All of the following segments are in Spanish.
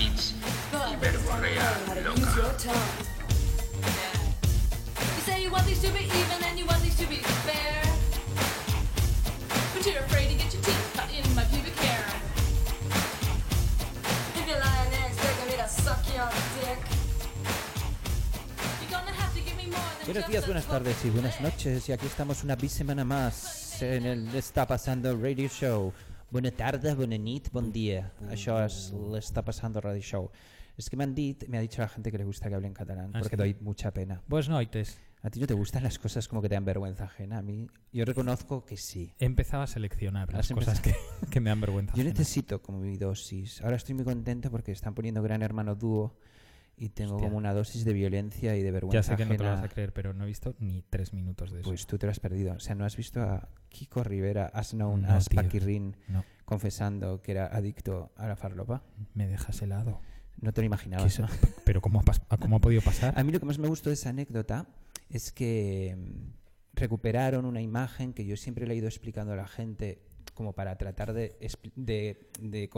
infrahits y verborrea loca. You say you want these to be even and you want these to be fair. But you're afraid to get your teeth cut in my pubic hair. If you're lying there expecting me to suck your dick. You're gonna have to give me more than Buenos días, buenas tardes y buenas noches. Y aquí estamos una vez semana más en el Está Pasando Radio Show. Bona tarda, bona nit, bon dia. Això és l'Està Pasando Radio Show. Es que me han dit, me ha dicho la gente que le gusta que hable en catalán, ¿Ah, porque doy mucha pena. Buenas noites. ¿A ti no te gustan las cosas como que te dan vergüenza ajena? A mí, yo reconozco que sí. He empezado a seleccionar las Has cosas que, que me dan vergüenza. Yo ajena. necesito como mi dosis. Ahora estoy muy contento porque están poniendo Gran Hermano Dúo y tengo Hostia. como una dosis de violencia y de vergüenza Ya sé que no te lo vas ajena. a creer, pero no he visto ni tres minutos de eso. Pues tú te lo has perdido. O sea, ¿no has visto a Kiko Rivera, as known No, as. Paquirrin, No, confesando que era adicto a la farlopa? me dejas helado. No te lo ¿Qué imaginabas, ¿no? Pero ¿cómo ha, cómo ha podido pasar? A mí lo que más me gustó de esa anécdota es que mm, recuperaron una imagen que yo siempre le he ido explicando a la gente como para tratar de, de- de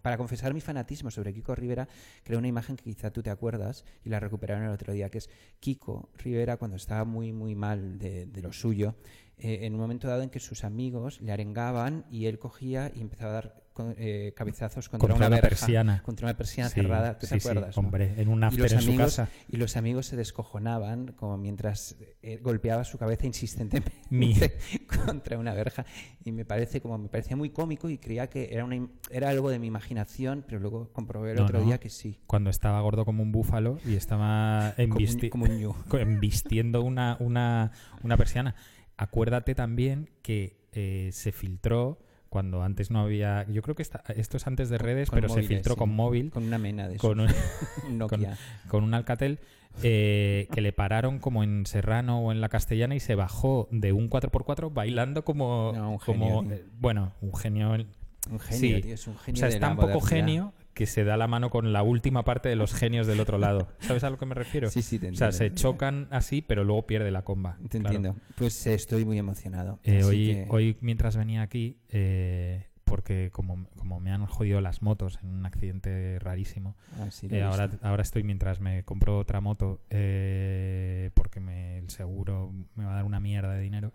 para confesar mi fanatismo sobre Kiko Rivera, era una imagen que quizá tú te acuerdas y la recuperaron el otro día, que es Kiko Rivera cuando estaba muy muy mal de, de lo suyo, eh, en un momento dado en que sus amigos le arengaban y él cogía y empezaba a dar con- eh, cabezazos contra, Contra una, una verja, persiana. contra una persiana Sí, cerrada, ¿tú sí, te sí, acuerdas? no? hombre, en un y after los en su amigos casa. y los amigos se descojonaban como mientras eh, golpeaba su cabeza Mi- insistentemente contra una verja y me parece como me parecía muy cómico y creía que era una era algo de mi imaginación pero luego comprobé el No, otro no. día que sí Cuando estaba gordo como un búfalo y estaba como un, embisti- como un ñu. co- embistiendo una, una, una persiana. Acuérdate también que eh, se filtró cuando antes no había. Yo creo que esta- esto es antes de redes, Con pero se filtró sí. con móvil, con una mena de con un, con un Alcatel, eh, que le pararon como en Serrano o en la Castellana y se bajó de un 4x4 bailando como. No, un como genio, eh, bueno, un genio. un genio sí. tío, es un O genio sea, de es tan poco genio que se da la mano con la última parte de los genios del otro lado. ¿Sabes a lo que me refiero? sí sí te O entiendo sea, se chocan así, pero luego pierde la comba. te Claro. entiendo pues eh, estoy muy emocionado Eh, hoy, que- hoy, mientras venía aquí, eh, porque como, como me han jodido las motos en un accidente rarísimo, Ah, sí, eh, ahora, ahora estoy mientras me compro otra moto, eh, porque me- el seguro me va a dar una mierda de dinero,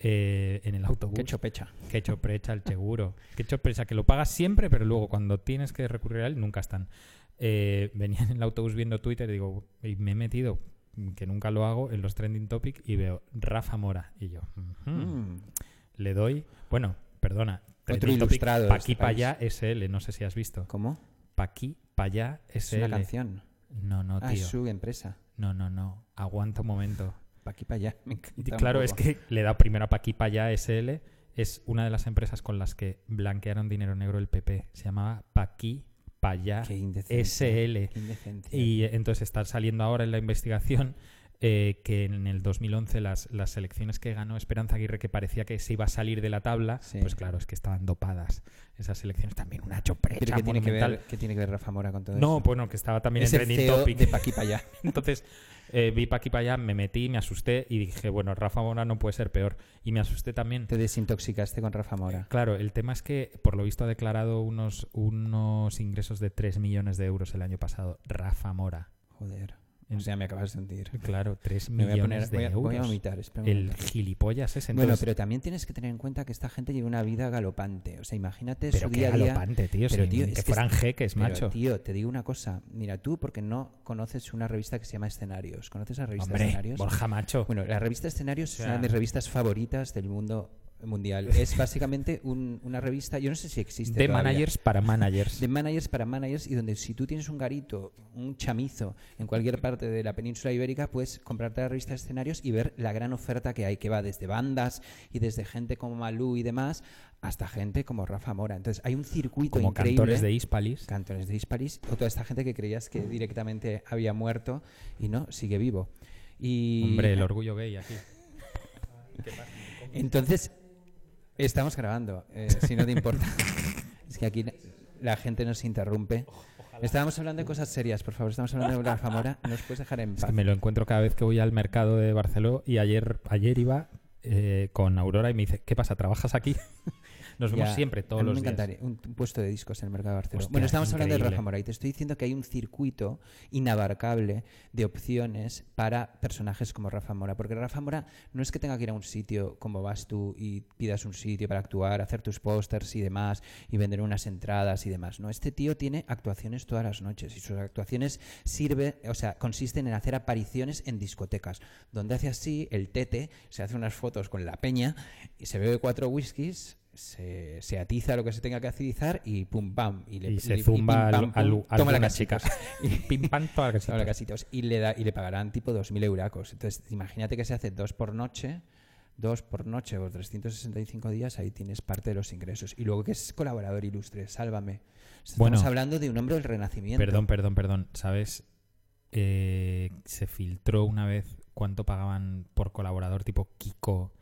eh, en el autobús. qué chopecha Que hecho precha el seguro. Que hecho precha, que lo pagas siempre, pero luego cuando tienes que recurrir a él, nunca están. Eh, venía en el autobús viendo Twitter y digo, y me he metido, que nunca lo hago, en los trending topic y veo Rafa Mora. Y yo, "Ujú". Mm. le doy, bueno, perdona, Otro topic, ilustrado este aquí pa' allá SL, no sé si has visto. ¿cómo? Pa' aquí pa' allá es SL. una canción No, no, ah es tío. su empresa No, no, no. Aguanta un momento. Pa' aquí para allá me Y encanta un claro, es que le he dado primero a Pa' aquí pa' allá SL. Es una de las empresas con las que blanquearon dinero negro el PP. Se llamaba Pa' aquí pa' allá Qué indecencia, SL. qué. Y entonces está saliendo ahora en la investigación eh, que en el 2011 las, las elecciones que ganó Esperanza Aguirre, que parecía que se iba a salir de la tabla, Sí. pues claro, es que estaban dopadas esas elecciones. También una ¿Pero choprecha qué tiene, que ver, qué tiene que ver Rafa Mora con todo No, esto? bueno, que estaba también es en Trending Topic. de pa' aquí para allá. Entonces eh, vi pa' aquí para allá, me metí, me asusté y dije, bueno, Rafa Mora no puede ser peor. Y me asusté también. Te desintoxicaste con Rafa Mora. Claro, el tema es que por lo visto ha declarado unos, unos ingresos de 3 millones de euros el año pasado. Rafa Mora. Joder. O sea, me acabas de hundir. Claro, 3 Me voy a, millones poner, voy, de a, euros. voy a vomitar. espera el gilipollas ese. Bueno, Entonces, pero también tienes que tener en cuenta que esta gente lleva una vida galopante. O sea, imagínate pero su qué día a día. galopante, tío. Pero, tío, es que fueran es- jeques, Pero, macho. tío, te digo una cosa. Mira, tú porque no conoces una revista que se llama Escenarios. ¿Conoces la revista Hombre, Escenarios? Borja Macho. Bueno, la revista Escenarios O sea- es una de mis revistas favoritas del mundo mundial. Es básicamente un- una revista, yo no sé si existe. De todavía. managers para managers. De managers para managers y donde si tú tienes un garito, un chamizo en cualquier parte de la península ibérica, puedes comprarte la revista de escenarios y ver la gran oferta que hay, que va desde bandas y desde gente como Malú y demás, hasta gente como Rafa Mora. Entonces hay un circuito como increíble. cantores de Hispalis. Cantores de Hispalis, o toda esta gente que creías que directamente había muerto y no, sigue vivo. Y Hombre, el orgullo gay aquí. entonces, estamos grabando, eh, si no te importa. es que aquí la- gente nos interrumpe. Estábamos hablando de cosas serias, por favor. Estamos hablando de Rafa Mora. ¿Nos puedes dejar en Es paz? que me lo encuentro cada vez que voy al mercado de Barcelona y ayer, ayer iba eh, con Aurora y me dice, ¿qué pasa? ¿Trabajas aquí? Nos vemos Ya, siempre, a todos mí los me días. encantaría un, puesto de discos en el mercado de Barcelona. Hostia, bueno, estamos hablando de. Rafa Mora y te estoy diciendo que hay un circuito inabarcable de opciones para personajes como Rafa Mora. Porque Rafa Mora no es que tenga que ir a un sitio como vas tú y pidas un sitio para actuar, hacer tus pósters y demás y vender unas entradas y demás. No, este tío tiene actuaciones todas las noches y sus actuaciones sirve, o sea, consisten en hacer apariciones en discotecas, donde hace así el tete, se hace unas fotos con la peña y se bebe cuatro whiskies se, se atiza lo que se tenga que atizar y pum pam y, le, Y se zumba pim, al- pam, al- pum, al- toma la chicas. y Pim pam, toda la toma la casita. casitos. y le da y le pagarán tipo 2.000 euracos entonces imagínate que se hace dos por noche dos por noche por 365 días ahí tienes parte de los ingresos y luego que es colaborador ilustre sálvame estamos Bueno. hablando de un hombre del renacimiento Perdón, perdón, perdón. ¿Sabes? Eh, se filtró una vez cuánto pagaban por colaborador tipo Kiko.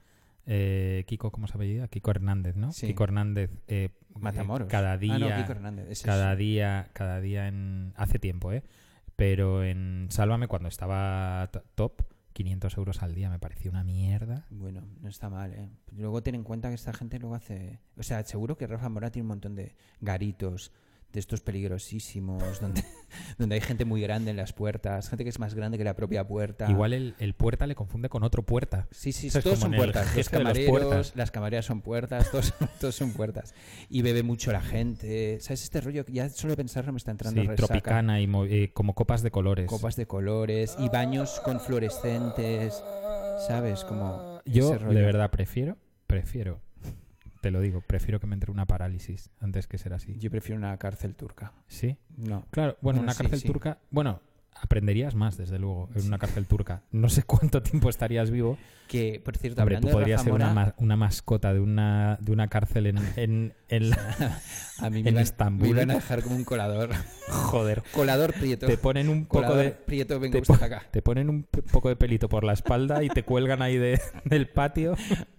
Eh, Kiko, ¿cómo se apellida? Kiko Hernández, ¿no? Sí. Kiko Hernández. eh, Matamoros Cada día. ah no Kiko Hernández cada es- día, cada día en hace tiempo, ¿eh? Pero en Sálvame cuando estaba top 500 euros al día me parecía una mierda. Bueno, no está mal, ¿eh? Luego ten en cuenta que esta gente luego hace... O sea, seguro que Rafa Mora tiene un montón de garitos, de estos peligrosísimos, donde, donde hay gente muy grande en las puertas, gente que es más grande que la propia puerta. Igual el, el puerta le confunde con otro puerta. Sí, sí, todos son puertas. Los camareros, puertas. las camareras son puertas, todos, todos son puertas. Y bebe mucho la gente. ¿Sabes este rollo? que Ya solo pensarlo me está entrando Sí, resaca. tropicana y eh, como copas de colores. Copas de colores y baños con fluorescentes. ¿Sabes? Como Yo, de verdad, prefiero, prefiero, te lo digo, prefiero que me entre una parálisis antes que ser así. Yo prefiero una cárcel turca. ¿Sí? No. Claro, bueno, Bueno, una sí, cárcel sí. turca, bueno, aprenderías más, desde luego, en una cárcel turca. No sé cuánto tiempo estarías vivo. Que, por cierto, Hombre, tú podrías ser una, Mora, ma- una mascota de una, de una cárcel en, en, en la- a mí me en Estambul. me iban a dejar como un colador. Joder. colador prieto. Te ponen un poco de... prieto, venga te usted po- acá. Te ponen un poco de pelito por la espalda y te cuelgan ahí de, del patio.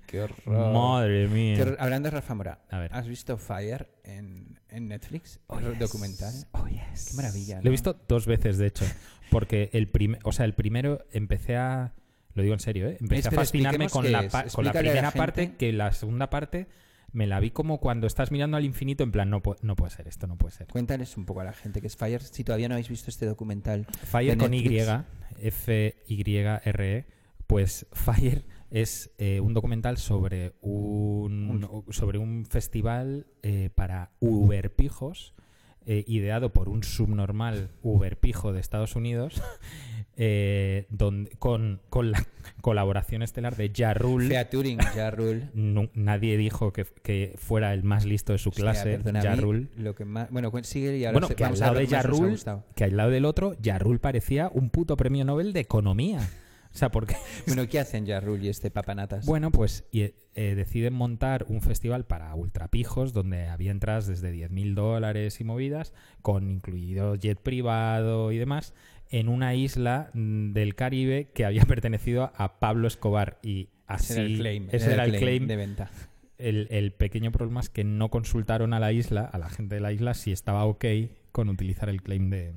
Qué horror. Madre mía. Qué horror. Hablando de Rafa Mora, A ver. ¿has visto Fire en, en Netflix? Oh, El yes. documental. Oh, yes. Qué maravilla. Lo he visto dos veces, de hecho. Porque el, prim o sea, el primero empecé a. Lo digo en serio, ¿eh? Empecé Espera, a fascinarme con la, con primera parte, que la segunda parte me la vi como cuando estás mirando al infinito, en plan, no, no puede ser, esto no puede ser. Cuéntales un poco a la gente que es Fire. Si todavía no habéis visto este documental. Fire con Y. F-Y-R-E, E, pues Fire es eh, un documental sobre un, sobre un festival eh, para uberpijos, eh, ideado por un subnormal uberpijo de Estados Unidos, eh, donde, con, con la colaboración estelar de Ja Rule. Featuring Ja Rule. Nu- nadie dijo que, que fuera el más listo de su O sea, clase, Rule. Lo que más, bueno, cuen- sigue y ahora Bueno, se- que al lado de gustado. que al lado del otro, Yarrul parecía un puto premio Nobel de economía. O sea, porque Bueno, ¿qué hacen Ja Rule y este papanatas? bueno, pues y, eh, deciden montar un festival para ultrapijos donde había entradas desde 10.000 dólares y movidas, con incluido jet privado y demás, en una isla mm, del Caribe que había pertenecido a Pablo Escobar y así ese era el claim. ese era el claim de venta. el, el pequeño problema es que no consultaron a la isla, a la gente de la isla, si estaba ok con utilizar el claim de,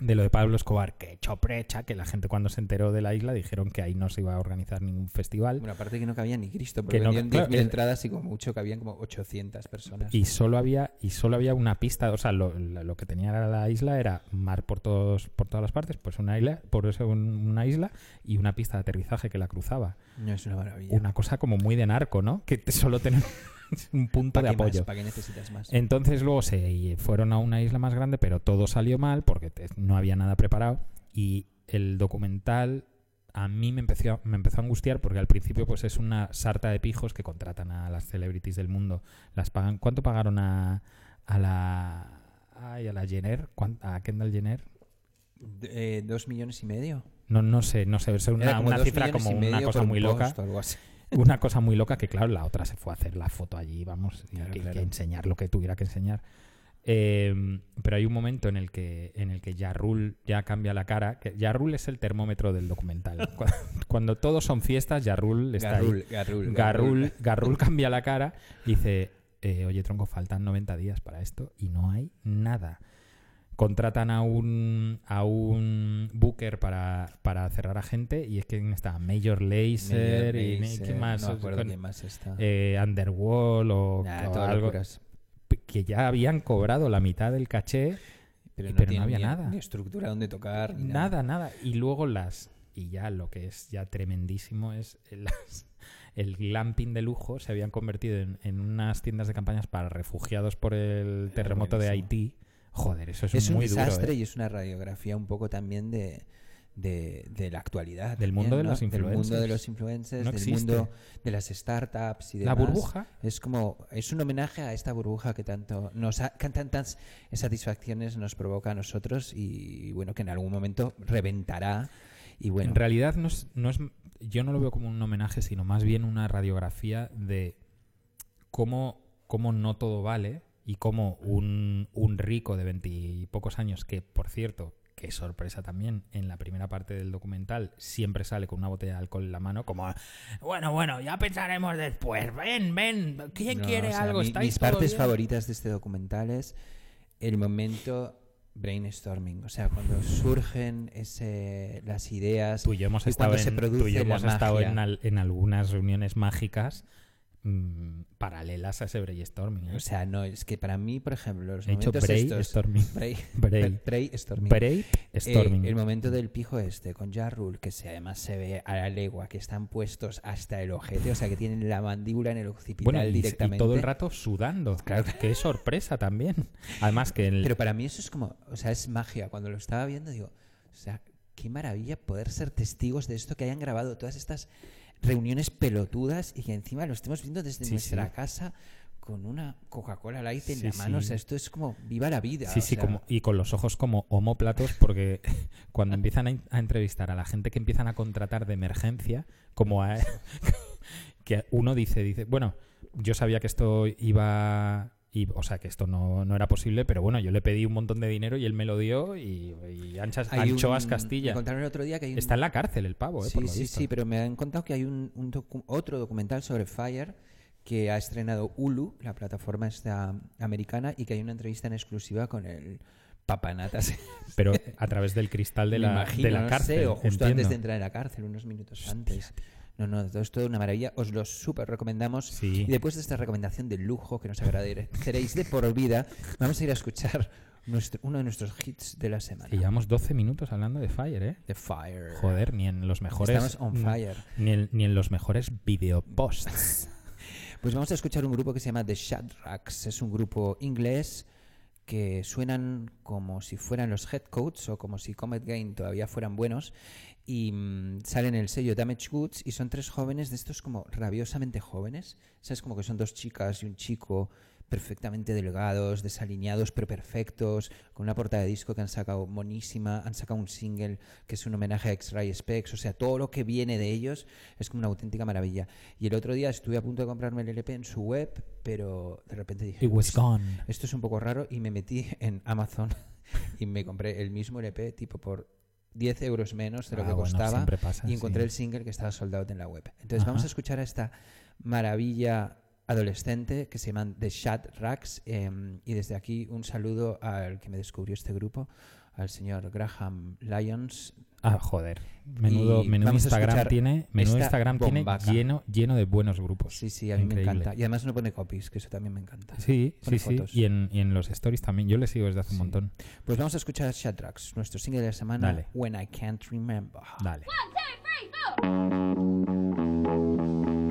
de lo de Pablo Escobar, que echó precha, que la gente cuando se enteró de la isla dijeron que ahí no se iba a organizar ningún festival. Bueno, aparte que no cabía ni Cristo, porque Que no- claro, 10.000 eh, entradas y como mucho cabían como 800 personas. y solo había y solo había una pista o sea lo, que tenía la isla era mar por todos por todas las partes pues una isla por eso un- una isla y una pista de aterrizaje que la cruzaba No es una maravilla. una cosa como muy de narco no que solo tener un punto de apoyo ¿Para qué necesitas más? Entonces luego se fueron a una isla más grande, pero todo salió mal porque te- no había nada preparado. Y el documental a mí me empezó, me empezó a angustiar porque al principio pues es una sarta de pijos que contratan a las celebrities del mundo. Las pagan. ¿Cuánto pagaron a, a la ay, a la Jenner? ¿Cuán- ¿A Kendall Jenner? Eh, ¿Dos millones y medio? No, no sé, no sé, es una, una cifra como una cosa muy loca. algo así. Una cosa muy loca que, claro, la otra se fue a hacer la foto allí, vamos, Claro, que, claro. que enseñar lo que tuviera que enseñar. Eh, pero hay un momento en el que en el que Yarrul ya cambia la cara. Que Yarrul es el termómetro del documental. Cuando, cuando todos son fiestas, Yarrul está ahí. Garrul, Garrul, Garrul, Garrul cambia la cara y dice, eh, oye tronco, faltan 90 días para esto y no hay nada. Contratan a un, a un booker para, para cerrar a gente y es que está Major Lazer y Mayor ¿qué más? No acuerdo quién más está. eh, Underworld o, Nah, o todas algo locuras. que ya habían cobrado la mitad del caché Pero no, pero no tiene había ni- nada. Ni estructura donde tocar. Ni Nada, nada. Y luego las. Y ya lo que es ya tremendísimo es el, las- el glamping de lujo se habían convertido en, en unas tiendas de campañas para refugiados por el terremoto de. Haití. Joder, eso es, Es un duro. desastre ¿eh? y es una radiografía un poco también de, de, de la actualidad. Del también, mundo de ¿no? los Del mundo de influencers. los influencers, No del existe. mundo de las startups y La demás. burbuja. Es como, es un homenaje a esta burbuja que tanto nos ha- que tantas satisfacciones nos provoca a nosotros y bueno, que en algún momento reventará. Y bueno, En realidad no es, no es. Yo no lo veo como un homenaje, sino más bien una radiografía de cómo, cómo no todo vale y cómo un, un rico de veintipocos años, que por cierto, qué sorpresa también, en la primera parte del documental siempre sale con una botella de alcohol en la mano, como, bueno, bueno, ya pensaremos después, ven, ven, ¿quién No, quiere o sea, algo? mi- ¿Estáis mis partes bien?". favoritas de este documental es el momento brainstorming, o sea, cuando surgen ese, las ideas Tú y yo hemos y estado, se en, produce tú y yo la hemos estado en, al- en algunas reuniones mágicas mm, paralelas a ese brainstorming. ¿eh? O sea, no, es que para mí, por ejemplo, los He estos... brainstorming. Brain- Brain. brainstorming. Brave Storming. Eh, el momento del pijo este con Ja Rule, que se, además se ve a la legua, que están puestos hasta el ojete, o sea, que tienen la mandíbula en el occipital bueno, y, y directamente. todo el rato sudando. Claro. Qué sorpresa también. Además que el, Pero para mí eso es como, o sea, es magia. Cuando lo estaba viendo, digo, o sea, qué maravilla poder ser testigos de esto, que hayan grabado todas estas reuniones pelotudas y que encima lo estemos viendo desde Sí, nuestra sí. casa con una Coca-Cola Light en Sí, la mano. O sea, esto es como, viva la vida. Sí, o sí, sea, como, y con los ojos como homóplatos, porque cuando empiezan a, a entrevistar a la gente que empiezan a contratar de emergencia, como a, que uno dice, dice, bueno, yo sabía que esto iba, y, o sea, que esto no, no era posible, pero bueno, yo le pedí un montón de dinero y él me lo dio y, y anchas, anchoas un- Castilla. Me contaron el otro día que hay un, Está en la cárcel el pavo, ¿eh? Sí, por lo sí, visto. sí, pero me han contado que hay un, un docu- otro documental sobre Fire que ha estrenado Hulu, la plataforma esta americana, y que hay una entrevista en exclusiva con el papanatas. Pero a través del cristal de la, imagino, de la no cárcel. sé, o justo antes entiendo. de entrar en la cárcel, unos minutos antes. No, no, todo es toda una maravilla. Os lo súper recomendamos. Sí. Y después de esta recomendación de lujo que nos agradeceréis de por vida, vamos a ir a escuchar nuestro- uno de nuestros hits de la semana. Y llevamos 12 minutos hablando de Fire, ¿eh? The Fire. Joder, ni en los mejores. Estamos on fire. Ni en, ni en los mejores videoposts. Pues vamos a escuchar un grupo que se llama The Shadracks. Es un grupo inglés que suenan como si fueran los Headcoats o como si Comet Gain todavía fueran buenos y mm, salen en el sello Damage Goods y son tres jóvenes de estos como rabiosamente jóvenes. ¿Sabes? Como que son dos chicas y un chico perfectamente delgados, desalineados pero perfectos, con una portada de disco que han sacado monísima, han sacado un single que es un homenaje a X-Ray Specs, o sea, todo lo que viene de ellos es como una auténtica maravilla. Y el otro día estuve a punto de comprarme el LP en su web, pero de repente dije, It was "Esto- gone. esto es un poco raro y me metí en Amazon y me compré el mismo LP tipo por 10 euros menos de lo Ah, que bueno, costaba pasa, y encontré sí. el single que estaba soldado en la web. Entonces Ajá. vamos a escuchar a esta maravilla adolescente que se llaman The Shad Racks em, y desde aquí un saludo al que me descubrió este grupo, al señor Graham Lyons. Ah, joder. Menudo, Instagram tiene, menudo Instagram tiene lleno, lleno de buenos grupos. Sí, sí, a mí me encanta. Y además no pone copies, que eso también me encanta. Sí, sí, Pone sí. fotos. Y en, y en los stories también. Yo le sigo desde hace Sí. un montón. Pues vamos a escuchar a Shadrax, nuestro single de la semana, Dale. When I Can't Remember. Dale. When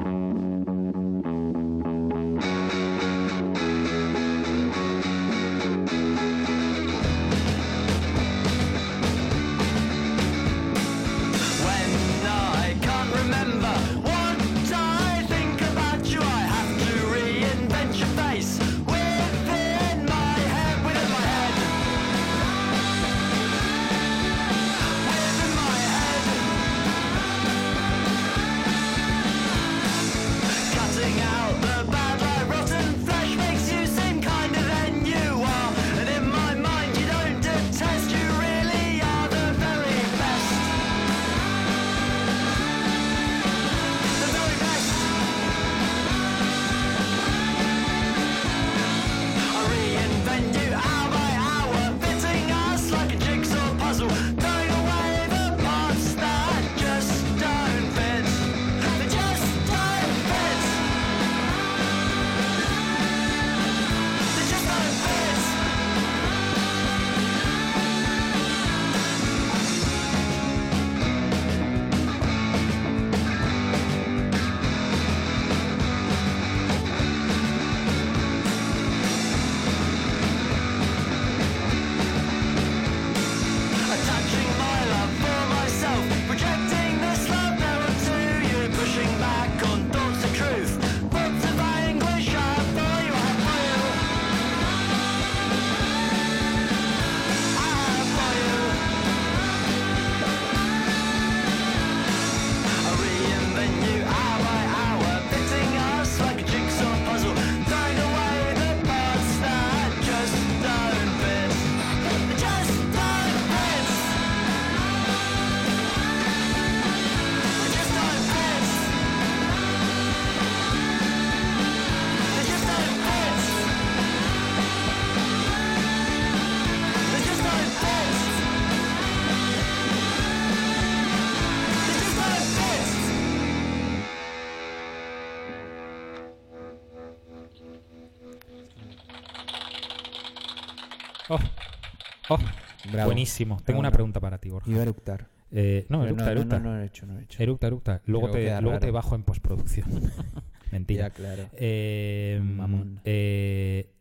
Bravo. buenísimo. Tengo una pregunta para ti, Borja. Iba a eructar. Eh, no, eructa, no, eructa. No, no, no, he hecho, no he hecho. Eructa, eructa. Luego, te, luego te bajo en postproducción. Mentira. Ya, claro. Eh, Mamón. eh,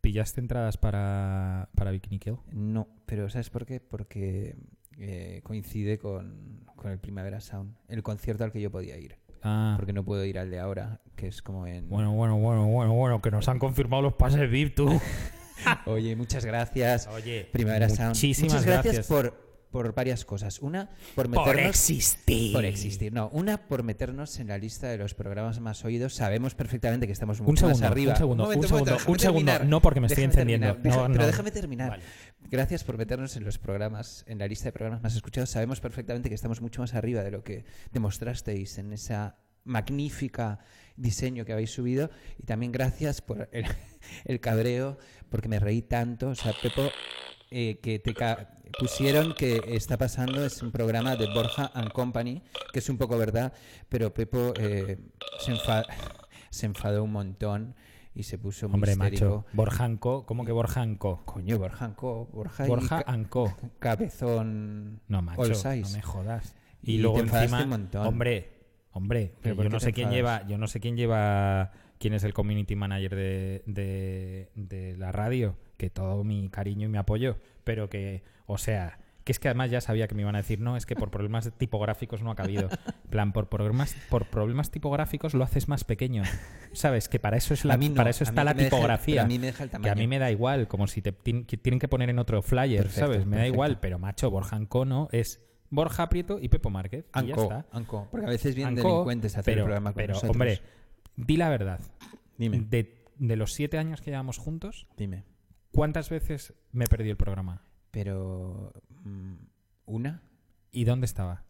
¿Pillaste entradas para, para Bikini Kill? No, pero ¿sabes por qué? Porque eh, coincide con, con el Primavera Sound, el concierto al que yo podía ir. Ah, Porque no puedo ir al de ahora, que es como en... bueno, bueno, bueno, bueno, bueno, que nos han confirmado los pases VIP, tú. Oye, muchas gracias. Oye, Primavera Sound. muchísimas Muchas gracias, gracias. por, por varias cosas. Una, por Por meternos... existir. Por existir. No, una por meternos en la lista de los programas más oídos. Sabemos perfectamente que estamos Un mucho segundo, más arriba. un segundo, momento, un segundo, un segundo. No, porque me estoy encendiendo. terminar. Deja- No, pero déjame terminar. Vale. Gracias por meternos en los programas, en la lista de programas más escuchados. Sabemos perfectamente que estamos mucho más arriba de lo que demostrasteis en esa magnífica diseño que habéis subido. Y también gracias por el, el cabreo, porque me reí tanto. O sea, Pepo, eh, que te pusieron que está pasando es un programa de Borja and Company, que es un poco verdad, pero Pepo eh, se, enfa- se enfadó un montón y se puso muy Hombre, histérico. macho. Borjanco, ¿cómo que Borjanco? Coño, Borja and Co. Borja, Borja Anco. cabezón No, macho, no me jodas. Y Y, te luego enfadaste encima, un montón. hombre, hombre, ¿Pero yo no sé quién lleva, yo no sé quién lleva, quién es el community manager de, de, de la radio, que todo mi cariño y mi apoyo, pero que, o sea, que es que además ya sabía que me iban a decir, no, es que por problemas tipográficos no ha cabido. En plan, por problemas, por problemas tipográficos lo haces más pequeño. ¿Sabes? Que para eso es la, no, para eso está la deja- tipografía. a mí me deja el Que a tamaño. mí me da igual, como si te tienen que poner en otro flyer, Perfecto, ¿sabes? Me da igual, pero macho, Borja Ancono es Borja Prieto y Pepo Márquez. y ya Anco, está. Anco. Porque a veces vienen Anco, delincuentes a hacer pero, el programa con pero, nosotros. hombre, di la verdad. dime, De, de los siete años que llevamos juntos, dime. ¿cuántas veces me perdí el programa? Pero, mm, ¿una? ¿Y dónde estaba?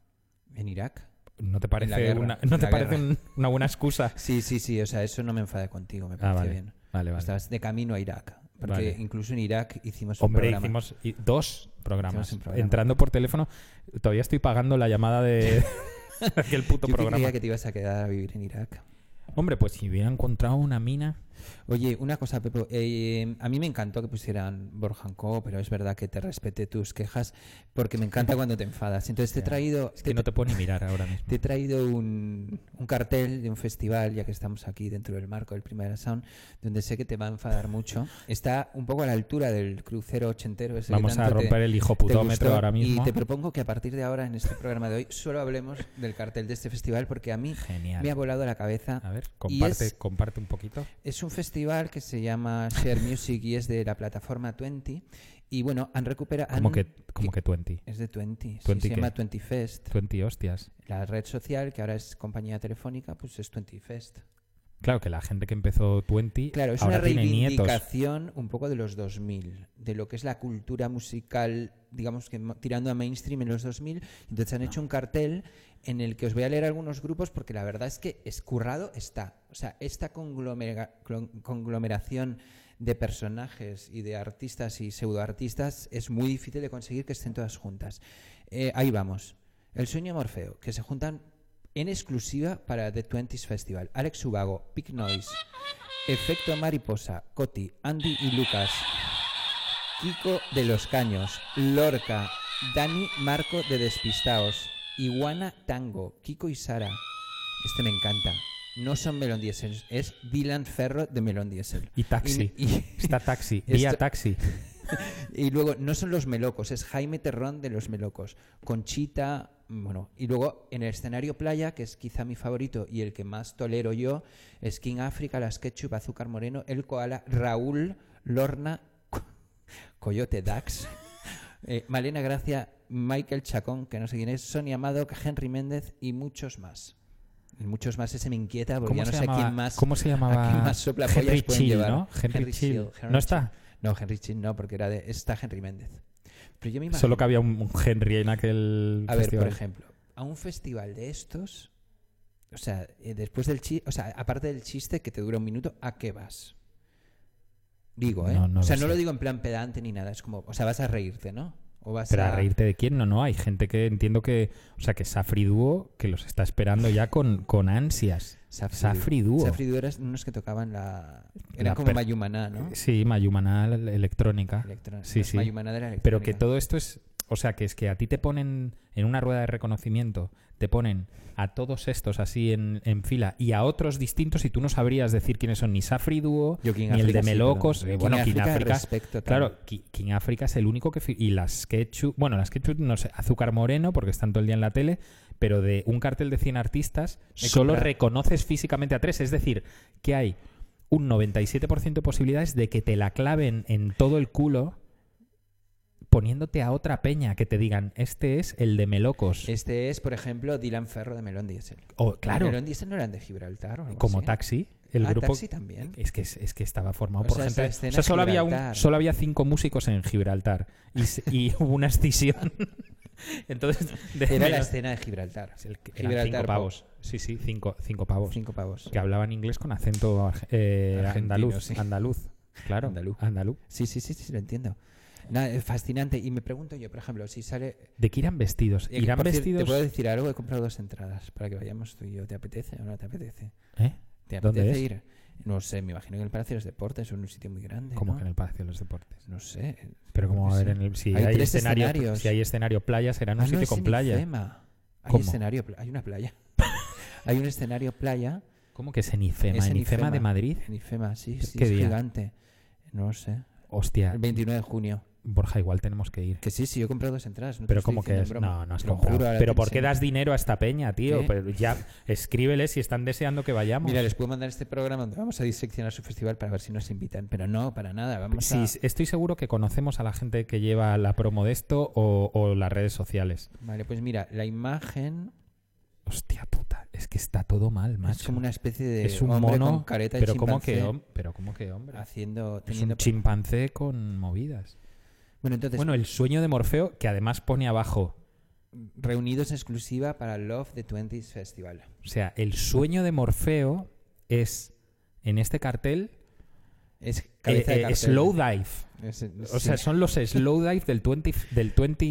¿En Irak? ¿No te parece, guerra, una, ¿no te parece un- una buena excusa? Sí, sí, sí. O sea, eso no me enfada contigo, me Ah, parece vale. bien. Vale, vale. Estabas de camino a Irak. Porque Vale. incluso en Irak hicimos un Hombre, programa. hicimos dos programas. Hicimos un programa. Entrando por teléfono, todavía estoy pagando la llamada de aquel puto Yo programa. creía que te ibas a quedar a vivir en Irak. Hombre, pues si hubiera encontrado una mina. Oye, una cosa, Pepo. eh, a mí me encantó que pusieran Borjanco, pero es verdad que te respete tus quejas porque me encanta cuando te enfadas. Entonces te he traído, Es te, que no te puedo ni mirar ahora mismo. te he traído un, un cartel de un festival, ya que estamos aquí dentro del marco del Primera Sound, donde sé que te va a enfadar mucho. Está un poco a la altura del crucero ochentero. Ese que Vamos a te- romper el hijo putómetro ahora mismo. Y te propongo que a partir de ahora, en este programa de hoy, solo hablemos del cartel de este festival porque a mí Genial. me ha volado la cabeza. A ver, comparte, es- comparte un poquito. Es un festival que se llama Share Music y es de la plataforma 20. Y bueno, han recuperado. Como han- que, como que 20. Es de 20. sí, 20 se qué? llama 20 Fest. 20 hostias. La red social, que ahora es compañía telefónica, pues es 20 Fest. Claro que la gente que empezó 20 Claro, es ahora una reivindicación un poco de los 2000, de lo que es la cultura musical, digamos que tirando a mainstream en los 2000. Entonces han hecho un cartel en el que os voy a leer algunos grupos porque la verdad es que escurrado está. O sea, esta conglomeración de personajes y de artistas y pseudoartistas es muy difícil de conseguir que estén todas juntas. Eh, ahí vamos. El sueño Morfeo, que se juntan en exclusiva para The Twenties Festival. Alex Ubago, Big Noise, Efecto Mariposa, Coti, Andy y Lucas, Kiko de los Caños, Lorca, Dani Marco de Despistaos, Iguana Tango, Kiko y Sara. Este me encanta. No son Melon Diesel, es Dylan Ferro de Melon Diesel. Y taxi. Y- y- Está taxi. Esto- Vía taxi. y luego, no son los melocos, es Jaime Terrón de los melocos. Conchita, bueno. Y luego, en el escenario playa, que es quizá mi favorito y el que más tolero yo, es King África, Las Ketchup, Azúcar Moreno, El Koala, Raúl, Lorna, Co- Coyote Dax, eh, Malena Gracia, Michael Chacón, que no sé quién es, Sonia Madoc, Henry Méndez y muchos más. Y muchos más, ese me inquieta porque ¿Cómo ya no sé a quién más. ¿Cómo se a llamaba? quién más soplapollas Henry Chill, llevar. ¿no? Henry, Henry Chill. Chill, Henry ¿No está? No, Henry Chin no, porque era de, está Henry Méndez. Pero yo me imagino, Solo que había un, Henry en aquel a ver, por ejemplo, a un festival de estos, o sea, eh, después del chiste, o sea, aparte del chiste que te dura un minuto, ¿a qué vas? Digo, ¿eh? No, no o sea, lo no sé. lo digo en plan pedante ni nada, es como, o sea, vas a reírte, ¿no? O vas Pero a a... reírte de quién, no, no. Hay gente que entiendo que. O sea, que Safri Duo, que los está esperando ya con, con ansias. Safri Duo. Safri Duo eran unos que tocaban la... Eran La como per- Mayumaná, ¿no? Sí, Mayumana electrónica. Sí, sí. Mayumaná de la Pero que electrónica. todo esto es. O sea, que es que a ti te ponen en una rueda de reconocimiento, te ponen a todos estos así en, en fila y a otros distintos y tú no sabrías decir quiénes son ni Safri Duo, ni el de Melocos. eh, bueno, King África. respeto Claro, King África es el único que... Y las Ketchup... Bueno, las Ketchup, no sé, Azúcar Moreno, porque están todo el día en la tele, pero de un cartel de 100 artistas, solo reconoces físicamente a tres. Es decir, que hay un 97% de posibilidades de que te la claven en todo el culo poniéndote a otra peña que te digan, este es el de Melocos. Este es, por ejemplo, Dylan Ferro de Melón Diesel. o, claro, Melón Diesel no eran de Gibraltar o como así? Taxi, el Ah, grupo... Taxi también. Es que, es que estaba formado O por sea, gente. O sea, solo había, un- solo había cinco músicos en Gibraltar. Y, hubo una escisión. Entonces, de Era la escena de Gibraltar. el- Gibraltar cinco pavos. Sí, sí, cinco, cinco pavos. Cinco pavos. Que hablaban inglés con acento eh, andaluz. sí. Andaluz. Claro. Andaluz. Andaluz. Sí, sí, sí, sí, lo entiendo. Nada, es fascinante. Y me pregunto yo, por ejemplo, si sale... ¿De qué irán vestidos? Eh, ¿Irán vestidos? Te puedo decir algo, he comprado dos entradas para que vayamos tú y yo. ¿Te apetece o no te apetece? ¿Eh? ¿Te ¿Dónde apetece es? ir? No sé, me imagino que el Palacio de los Deportes es un sitio muy grande. Como ¿no? que en el Palacio de los Deportes. No sé. Pero como no a ver, en el, si Hay hay, escenario, escenarios. si hay escenario playa, será en un Ah, no, sitio es con en playa. Hay ¿Cómo? escenario, hay una playa. hay un escenario playa ¿Cómo que es en IFEMA? Es ¿En en IFEMA de. Madrid? en Ifema, sí, sí, ¿Qué es día? gigante. No sé. Hostia, El 29 de junio. Borja, igual tenemos que ir. Que sí, sí, yo he comprado dos entradas. no Pero como que es, no, no has comprado. juro, Pero ¿por qué das dinero a esta peña, tío? ¿Qué? Pero ya, escríbeles si están deseando que vayamos. Mira, les puedo mandar este programa donde vamos a diseccionar su festival para ver si nos invitan. Pero no, para nada. Vamos Sí, a... estoy seguro que conocemos a la gente que lleva la promo de esto o, o las redes sociales. Vale, pues mira, la imagen Hostia puta, es que está todo mal, macho. es como una especie de Es un hombre mono, con careta de pero como que, chimpancé pero como que hombre. haciendo... Es Teniendo... un chimpancé con movidas. Bueno, entonces, Bueno, el sueño de Morfeo, que además pone abajo, reunidos en exclusiva para Love the 20s Festival. o sea, el sueño de Morfeo es en este cartel Es eh, cabeza eh, cartel. slow dive. Es- O sea, sí. son los slow dive del 20 del 20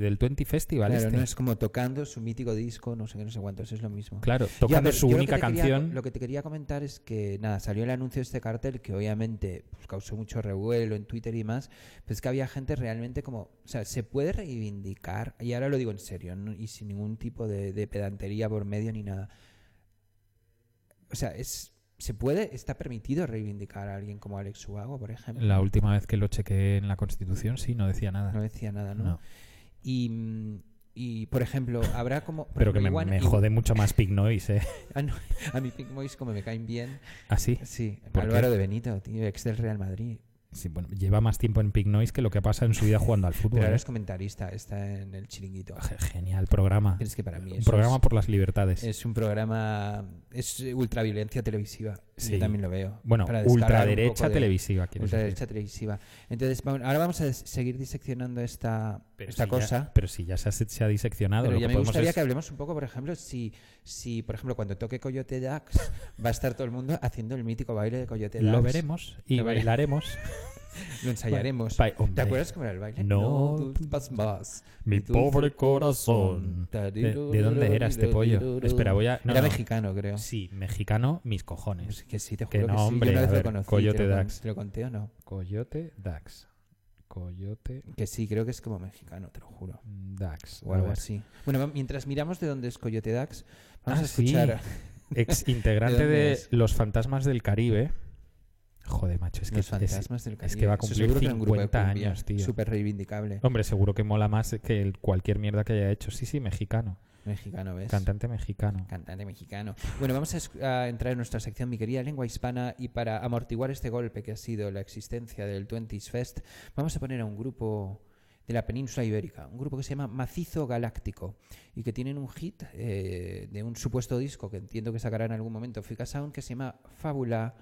del 20 festival Claro, este. no es como tocando su mítico disco, no sé qué, no sé cuántos, es lo mismo. Claro, tocando ver, su lo única quería- canción. lo que te quería comentar es que, nada, salió el anuncio de este cartel que obviamente pues, causó mucho revuelo en Twitter y más, pues que había gente realmente como, o sea, se puede reivindicar, y ahora lo digo en serio, ¿no? y sin ningún tipo de, de pedantería por medio ni nada. O sea, es... ¿Se puede, está permitido reivindicar a alguien como Alex Ubago, por ejemplo? La última vez que lo chequeé en la Constitución, sí, no decía nada. No decía nada, ¿no? No. Y, y, por ejemplo, habrá como... Pero que me, me jode mucho más Pig Noise, ¿eh? Ah, no, a mí Pink Boys como me caen bien. Así. Sí, ¿Por Álvaro qué? de Benito, tío, ex del Real Madrid. Sí, bueno, lleva más tiempo en Pig Noise que lo que pasa en su vida jugando al fútbol. Pero ahora ¿eh? es comentarista, está en el chiringuito. Ge- Genial programa. Pero es que para mí Un programa es, por las libertades. es un programa... Es ultraviolencia televisiva. Sí. Yo también lo veo. bueno, ultraderecha de- televisiva, quieres decir. Ultraderecha televisiva. Entonces, bueno, ahora vamos a seguir diseccionando esta, Pero esta si ya- cosa. pero si ya se ha, se ha diseccionado, Pero lo ya que me gustaría es- que hablemos un poco, por ejemplo, si, si, por ejemplo, cuando toque Coyote Dax, va a estar todo el mundo haciendo el mítico baile de Coyote Dax. lo veremos y Lo bailaremos. Lo ensayaremos. ¿Te acuerdas cómo era el baile? No. tú vas más. Mi pobre corazón. corazón. ¿De, de dónde era este pollo? Espera, voy a. no, era no. mexicano, creo. Sí, mexicano, mis cojones. Que sí, te juro que, no, sí. hombre, Yo una vez lo ver, conocí. Coyote ¿te lo, con- Dax. ¿Te lo conté o no? Coyote Dax. Coyote Que sí, creo que es como mexicano, te lo juro. Dax. O algo así. Bueno, mientras miramos de dónde es Coyote Dax, vamos Ah, a sí. escuchar Ex integrante ¿De? Los Fantasmas del Caribe. Joder, macho, es que los es- fantasmas del Caribe. es que va a cumplir seguro que era un grupo de 50 cumbia años, tío. Súper reivindicable. Hombre, seguro que mola más que el- cualquier mierda que haya hecho. Sí, sí, mexicano. Mexicano, ¿ves? Cantante mexicano. Cantante mexicano. Bueno, vamos a, entrar en nuestra sección, mi querida lengua hispana, y para amortiguar este golpe que ha sido la existencia del 20s Fest, vamos a poner a un grupo de la península ibérica, un grupo que se llama Macizo Galáctico, y que tienen un hit eh, de un supuesto disco que entiendo que sacará en algún momento Fica Sound, que se llama Fábula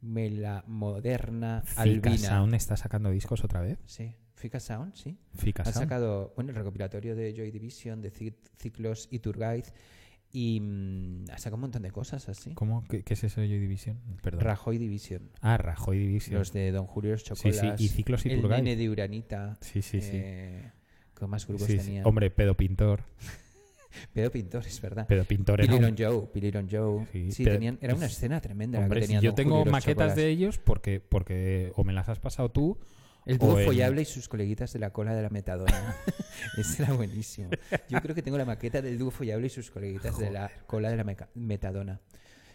Melamoderna Fika Albina. Sound está sacando discos otra vez. Sí, Fica Sound, sí. Fika Han Sound. sacado bueno, el recopilatorio de Joy Division, de Ci- Ciclos y Tour Guide y mm, ha sacado un montón de cosas así. ¿Cómo? ¿Qué, qué es eso de Joy Division? Perdón. Rajoy Division, ah, Rajoy Division. los de Don Julio sí, Chocolas, sí. Y Ciclos y el Turgay. nene de Uranita. Sí, sí, sí. eh, ¿Qué más grupos Sí, sí. tenían? Hombre, pedo pintor. Pedo Pintor, es verdad. Pedo pintor era Billy un- Don Joe, Billy Don Joe. Sí, Sí, pero- tenían, era una escena tremenda la que si tenían yo Don tengo Julio maquetas Chocolas. de ellos porque, porque o me las has pasado tú El dúo en- follable y sus coleguitas de la cola de la metadona. Ese era buenísimo. Yo creo que tengo la maqueta del dúo follable y sus coleguitas de la cola de la metadona.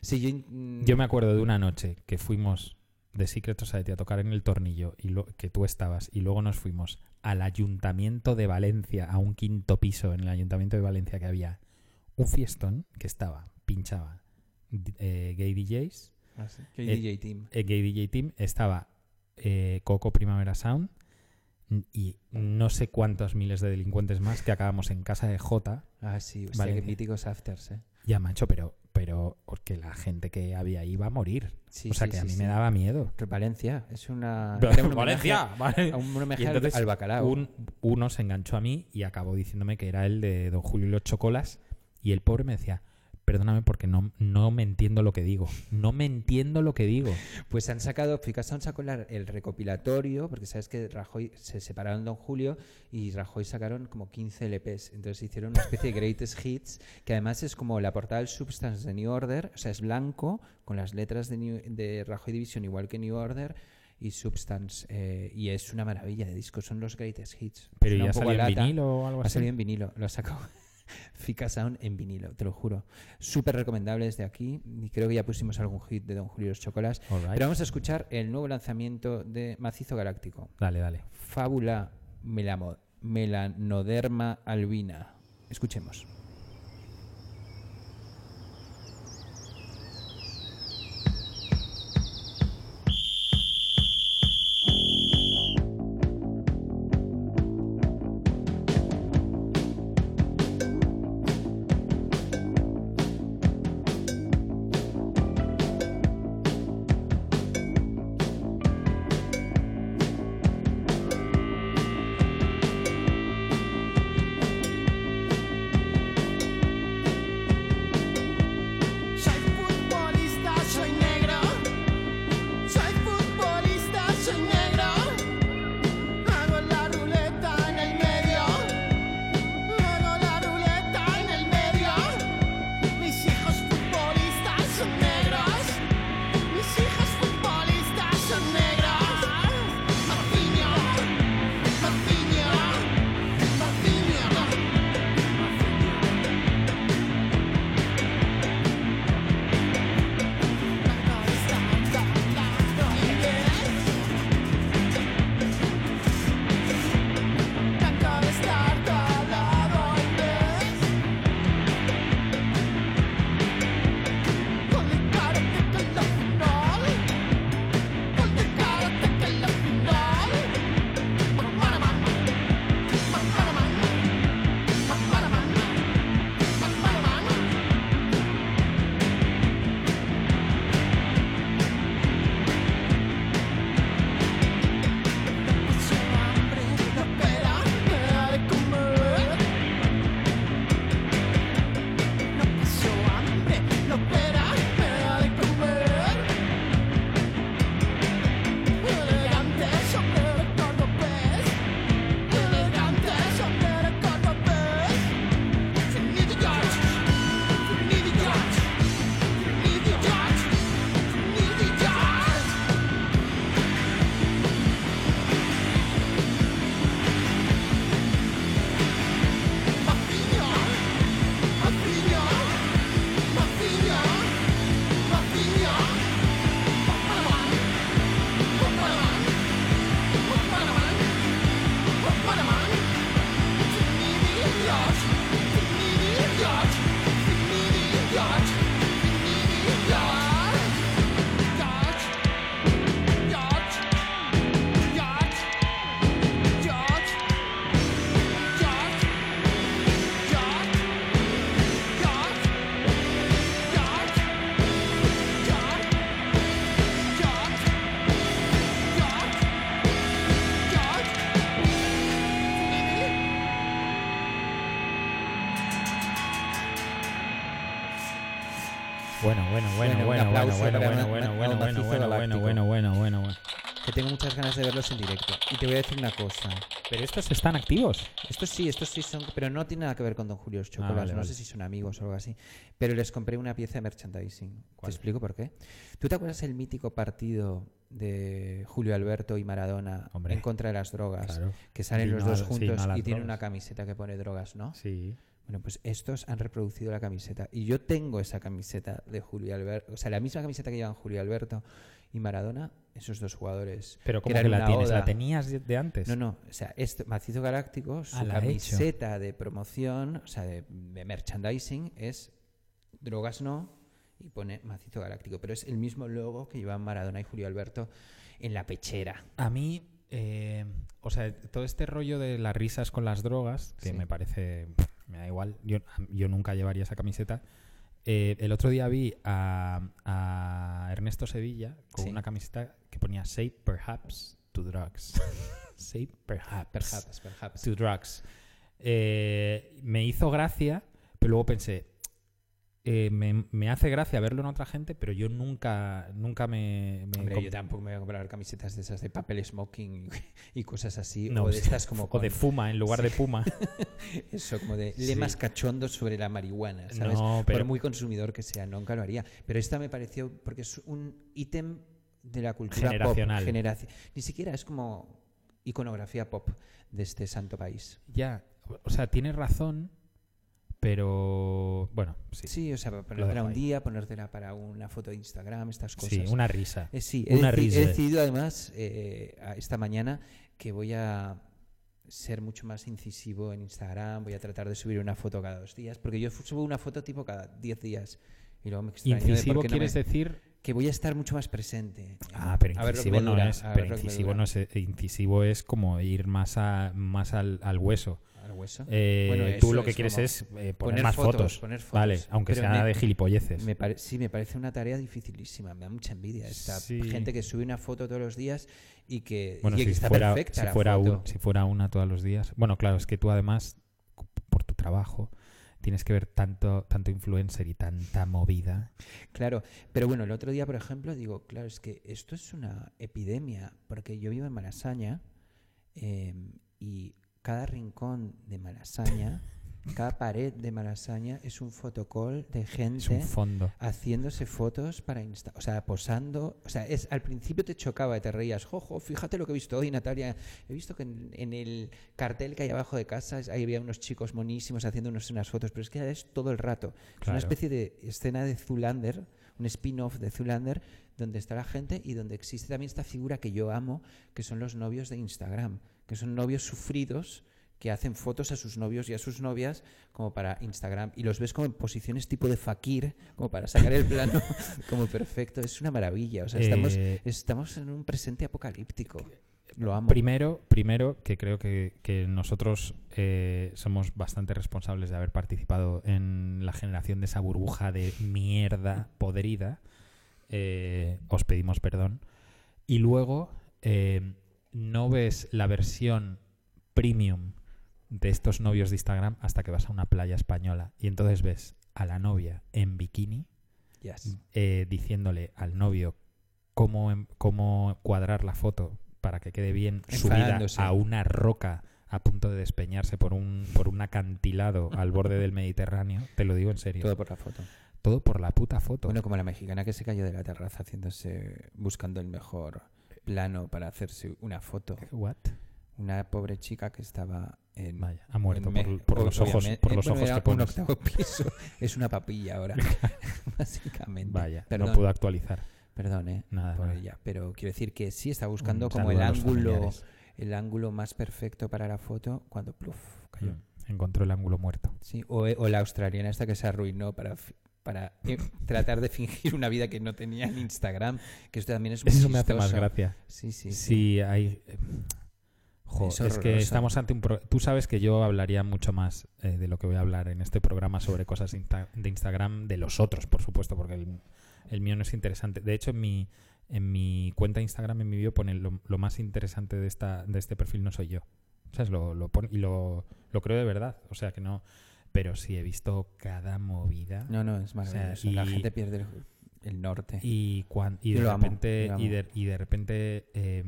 Sí, yo, Yo me acuerdo de una noche que fuimos de Secret Society a tocar en el tornillo y lo, que tú estabas y luego nos fuimos al ayuntamiento de Valencia, a un quinto piso en el ayuntamiento de Valencia que había un fiestón que estaba, pinchaba eh, gay DJs, Ah, sí. Que eh, DJ Team. eh, gay DJ Team, estaba eh, Coco Primavera Sound y no sé cuántos miles de delincuentes más que acabamos en casa de Jota Ah, sí, hostia, qué míticos afters, ¿eh? Ya, macho, pero, pero que la gente que había ahí iba a morir. Sí, o sea, sí, que a mí sí. me daba miedo. Valencia, es una... Un Valencia, homenaje- vale. a un homenaje entonces al bacalao. un- uno se enganchó a mí y acabó diciéndome que era el de Don Julio y los Chocolas. Y el pobre me decía, perdóname porque no, no me entiendo lo que digo. No me entiendo lo que digo. Pues han sacado, Picasso sacó la- el recopilatorio, porque sabes que Rajoy se separaron Don Julio y Rajoy sacaron como 15 LPs. Entonces hicieron una especie de greatest hits, que además es como la portada del Substance de New Order, o sea, es blanco, con las letras de, New- de Rajoy Division igual que New Order y Substance. eh, y es una maravilla de disco, son los greatest hits. Pero ya salió en vinilo o algo Ha así. salido en vinilo, lo ha sacado Fika Sound en vinilo, te lo juro. Súper recomendable desde aquí. Y creo que ya pusimos algún hit de Don Julio los Chocolas. Right. Pero vamos a escuchar el nuevo lanzamiento de Macizo Galáctico. Dale, dale. Fábula melamo- melanoderma albina. Escuchemos. Bueno, bueno, bueno, Bueno, bueno, bueno, bueno, bueno, bueno, bueno, bueno, bueno, bueno, bueno, bueno, que tengo muchas ganas de verlos en directo. Y te voy a decir una cosa. Pero estos están activos. Estos sí, estos sí son, pero no tiene nada que ver con Don Julio Chocolas. Ah, vale, no vale. sé si son amigos o algo así. Pero les compré una pieza de merchandising. ¿Te ¿Cuál? explico por qué? ¿Tú te acuerdas el mítico partido de Julio Alberto y Maradona Hombre. en contra de las drogas? Claro. Que salen los no dos sí, juntos no y tienen drogas. una camiseta que pone drogas, ¿no? Sí. Bueno, pues estos han reproducido la camiseta. Y yo tengo esa camiseta de Julio Alberto. O sea, la misma camiseta que llevan Julio Alberto y Maradona, esos dos jugadores. Pero ¿cómo eran que la tienes? ¿La tenías de- antes? No, no. O sea, esto, Macizo Galáctico, su Ah, camiseta de promoción, o sea, de, de merchandising, es drogas no y pone Macizo Galáctico. Pero es el mismo logo que llevan Maradona y Julio Alberto en la pechera. A mí, eh, o sea, todo este rollo de las risas con las drogas, que Sí. me parece, me da igual, yo, yo nunca llevaría esa camiseta. Eh, el otro día vi a, a Ernesto Sevilla con Sí. una camiseta que ponía Say perhaps to drugs. Say perhaps, Perhaps, perhaps. to drugs. Eh, me hizo gracia, pero luego pensé, eh, me, me hace gracia verlo en otra gente, pero yo nunca, nunca me... me Hombre, yo tampoco me voy a comprar camisetas de esas de papel smoking y, y cosas así. No, o de sí. estas como o de con- fuma en lugar de puma. Eso, como de Sí. lemas cachondos sobre la marihuana, ¿sabes? No, pero- Por muy consumidor que sea, nunca lo haría. Pero esta me pareció, porque es un ítem de la cultura Generacional. pop. generaci- Ni siquiera es como iconografía pop de este santo país. Ya, o sea, tienes razón, pero bueno, sí. Sí, o sea, para ponértela un día, ponértela para una foto de Instagram, estas cosas. Sí, una risa. Eh, sí, una risa. he decidido además eh, esta mañana que voy a ser mucho más incisivo en Instagram, voy a tratar de subir una foto cada dos días, porque yo subo una foto tipo cada diez días y luego me extraño Incisivo no quieres me- decir. que voy a estar mucho más presente. Ah, pero incisivo es. no es. eh, Incisivo es como ir más a más al, al hueso. Eh, Bueno, tú lo que es quieres es eh, poner, poner más fotos, fotos. poner fotos. Vale, aunque Pero sea me- de gilipolleces. Me pare- sí, me parece una tarea dificilísima, me da mucha envidia esta Sí. gente que sube una foto todos los días y que, Bueno, y que si está fuera, perfecta si, la fuera foto. un- si fuera una todos los días. Bueno, claro, es que tú además, por tu trabajo, tienes que ver tanto, tanto influencer y tanta movida. Claro, pero bueno, el otro día, por ejemplo, digo, claro, es que esto es una epidemia, porque yo vivo en Malasaña eh, y cada rincón de Malasaña, cada pared de Malasaña es un fotocall de gente fondo. haciéndose fotos para Insta, o sea, posando, o sea, es al principio te chocaba, te reías, jojo, fíjate lo que he visto hoy, Natalia, he visto que en, en el cartel que hay abajo de casa ahí había unos chicos monísimos haciendo unos- unas fotos, pero es que es todo el rato, es Claro. una especie de escena de Zulander, un spin-off de Zulander, donde está la gente y donde existe también esta figura que yo amo, que son los novios de Instagram, que son novios sufridos que hacen fotos a sus novios y a sus novias como para Instagram y los ves como en posiciones tipo de fakir, como para sacar el plano como perfecto. Es una maravilla. O sea, estamos, Eh, estamos en un presente apocalíptico. Lo amo. Primero, primero que creo que, que nosotros eh, somos bastante responsables de haber participado en la generación de esa burbuja de mierda podrida. Eh, os pedimos perdón. Y luego, eh, no ves la versión premium de estos novios de Instagram hasta que vas a una playa española. Y entonces ves a la novia en bikini Yes. eh, diciéndole al novio cómo, em- cómo cuadrar la foto para que quede bien subida a una roca a punto de despeñarse por un, por un acantilado al borde del Mediterráneo. Te lo digo en serio. Todo por la foto. Todo por la puta foto. Bueno, como la mexicana que se cayó de la terraza haciéndose, buscando el mejor plano para hacerse una foto. What? Una pobre chica que estaba en... Vaya, ha muerto por, los ojos, por Eh, los bueno, ojos que pones. piso. Es una papilla ahora, básicamente. Vaya, Perdón, no pudo actualizar. perdón, eh, Nada, por nada. ella. Pero quiero decir que sí está buscando Un como el ángulo, familiares. el ángulo más perfecto para la foto cuando pluf, cayó. Mm, Encontró el ángulo muerto. Sí, o, o la australiana esta que se arruinó para, para eh, tratar de fingir una vida que no tenía en Instagram, que esto también es muy Eso me hace más gracia. Sí, sí, Sí, sí. hay. eh, jo, Es es, que estamos ante un. pro- Tú sabes que yo hablaría mucho más eh, de lo que voy a hablar en este programa sobre cosas insta- de Instagram de los otros, por supuesto, porque el, el mío no es interesante. De hecho, en mi, en mi cuenta de Instagram, en mi bio, pone lo, lo más interesante de, esta, de este perfil no soy yo. ¿Sabes? Lo, lo pone- y lo, lo creo de verdad. O sea que no. Pero sí he visto cada movida. No, no, es O sea, maravilloso. la y- gente pierde el, el norte. Y, cuan- y de lo amo, repente, y de, y de repente eh,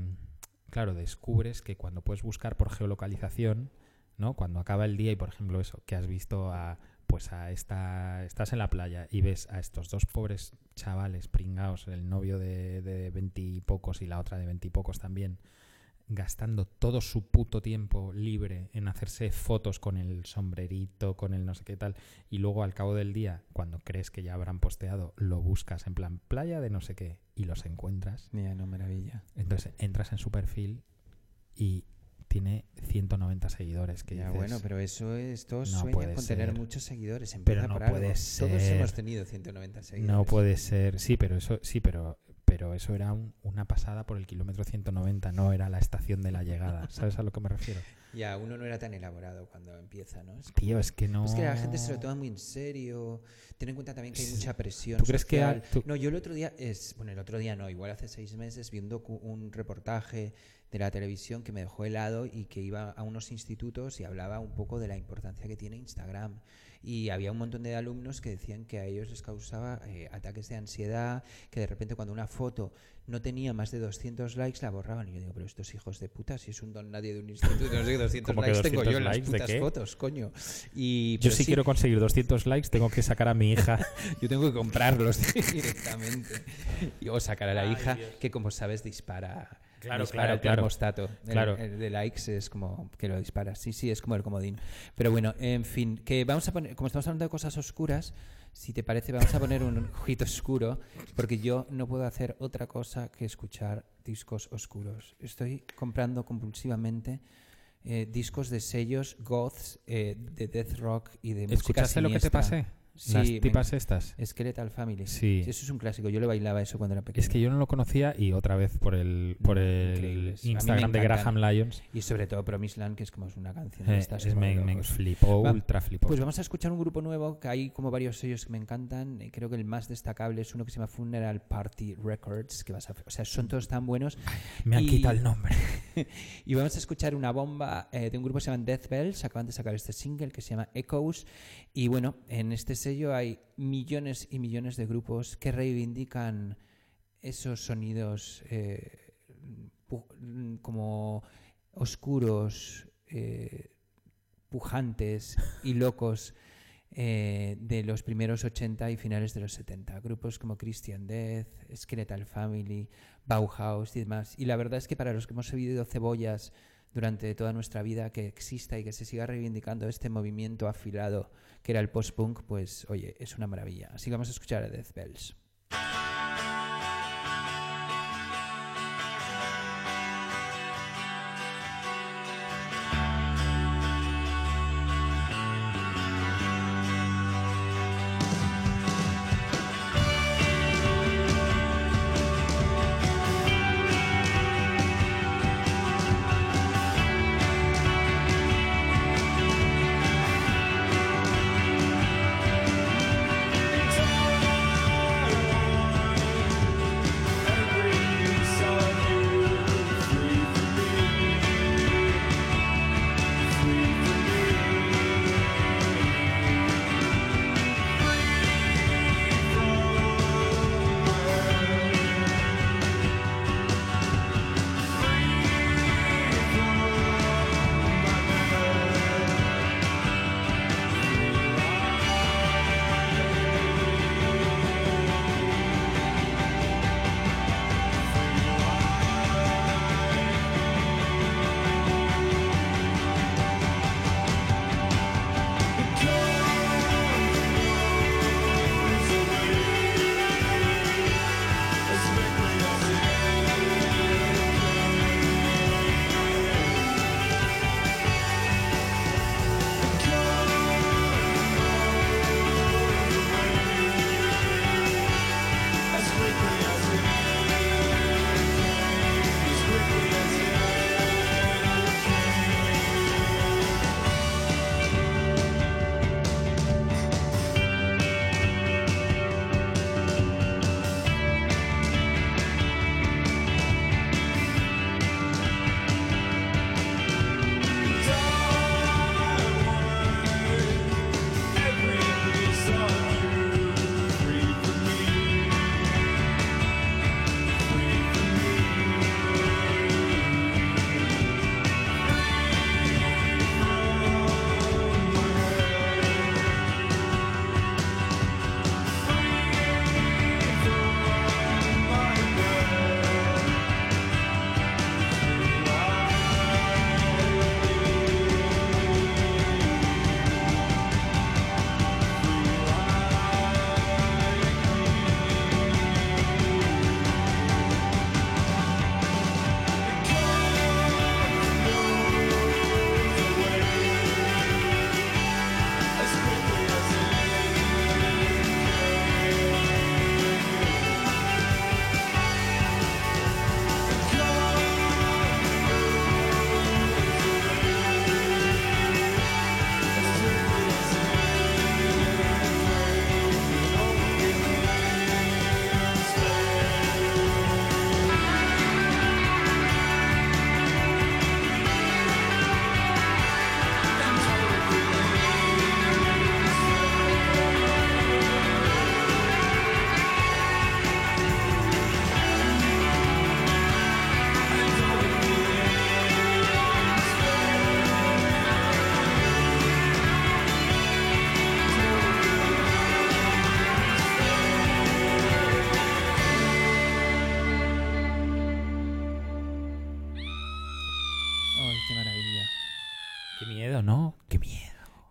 claro, descubres que cuando puedes buscar por geolocalización, ¿no? Cuando acaba el día y, por ejemplo, eso, que has visto a, pues a esta, estás en la playa y ves a estos dos pobres chavales pringados, el novio de de veintipocos y la otra de veintipocos también, gastando todo su puto tiempo libre en hacerse fotos con el sombrerito, con el no sé qué tal, y luego al cabo del día, cuando crees que ya habrán posteado, lo buscas en plan playa de no sé qué y los encuentras. Mira, no, maravilla. Entonces entras en su perfil y tiene 190 seguidores. Que Ya, dices, bueno, pero eso es, todos no sueñan puede con tener muchos seguidores. Pero Empieza no por algo. puede Todos ser. hemos tenido 190 seguidores. No puede ser. Sí, pero eso, sí, pero, pero eso era un- una pasada por el kilómetro 190, no era la estación de la llegada. ¿Sabes a lo que me refiero? Ya, uno no era tan elaborado cuando empieza, ¿no? Es, Tío, es que no. es que la gente se lo toma muy en serio. Ten en cuenta también que hay mucha presión. ¿Tú crees que social. ha- tú- No, yo el otro día, es bueno, el otro día no, igual hace seis meses vi un, docu- un reportaje de la televisión que me dejó helado y que iba a unos institutos y hablaba un poco de la importancia que tiene Instagram. Y había un montón de alumnos que decían que a ellos les causaba eh, ataques de ansiedad, que de repente cuando una foto no tenía más de 200 likes la borraban. Y yo digo, pero estos hijos de puta, si es un don nadie de un instituto, no sé qué 200 ¿Cómo que likes tengo 200 yo en las putas fotos, coño. Y, Yo si sí, quiero conseguir 200 likes, tengo que sacar a mi hija. yo tengo que comprarlos directamente. Y- O sacar a la Ay, hija, Dios. que como sabes dispara, Claro, dispara claro, el claro. termostato. El- Claro. El, de likes es como que lo dispara. Sí, sí, es como el comodín. Pero bueno, en fin, que vamos a poner, como estamos hablando de cosas oscuras, si te parece, vamos a poner un ojito oscuro, porque yo no puedo hacer otra cosa que escuchar discos oscuros. Estoy comprando compulsivamente eh, discos de sellos goths, eh, de death rock y de música ¿Escuchaste lo que te siniestra. pasé? Sí, Las me- tipas estas. Skeletal Family. Sí. Eso es un clásico. Yo le bailaba eso cuando era pequeño. Es que yo no lo conocía y otra vez por el, por el me Instagram de. Graham Lyons. Y sobre todo Promised Land, que es como es una canción de eh, estas. es- me, me flipó, Va- ultra flipó. Pues vamos a escuchar un grupo nuevo, que hay como varios sellos que me encantan. y Creo que el más destacable es uno que se llama Funeral Party Records, que vas a, o sea, son todos tan buenos. me han y- quitado el nombre. Y vamos a escuchar una bomba eh, de un grupo que se llama Death Bells. Acaban de sacar este single que se llama Echoes. Y bueno, en este sello hay millones y millones de grupos que reivindican esos sonidos eh, como oscuros, eh, pujantes y locos eh, de los primeros 80 y finales de los 70. Grupos como Christian Death, Skeletal Family, Bauhaus y demás. Y la verdad es que para los que hemos vivido cebollas durante toda nuestra vida, que exista y que se siga reivindicando este movimiento afilado que era el post-punk, pues oye, es una maravilla. Así que vamos a escuchar a Death Bells.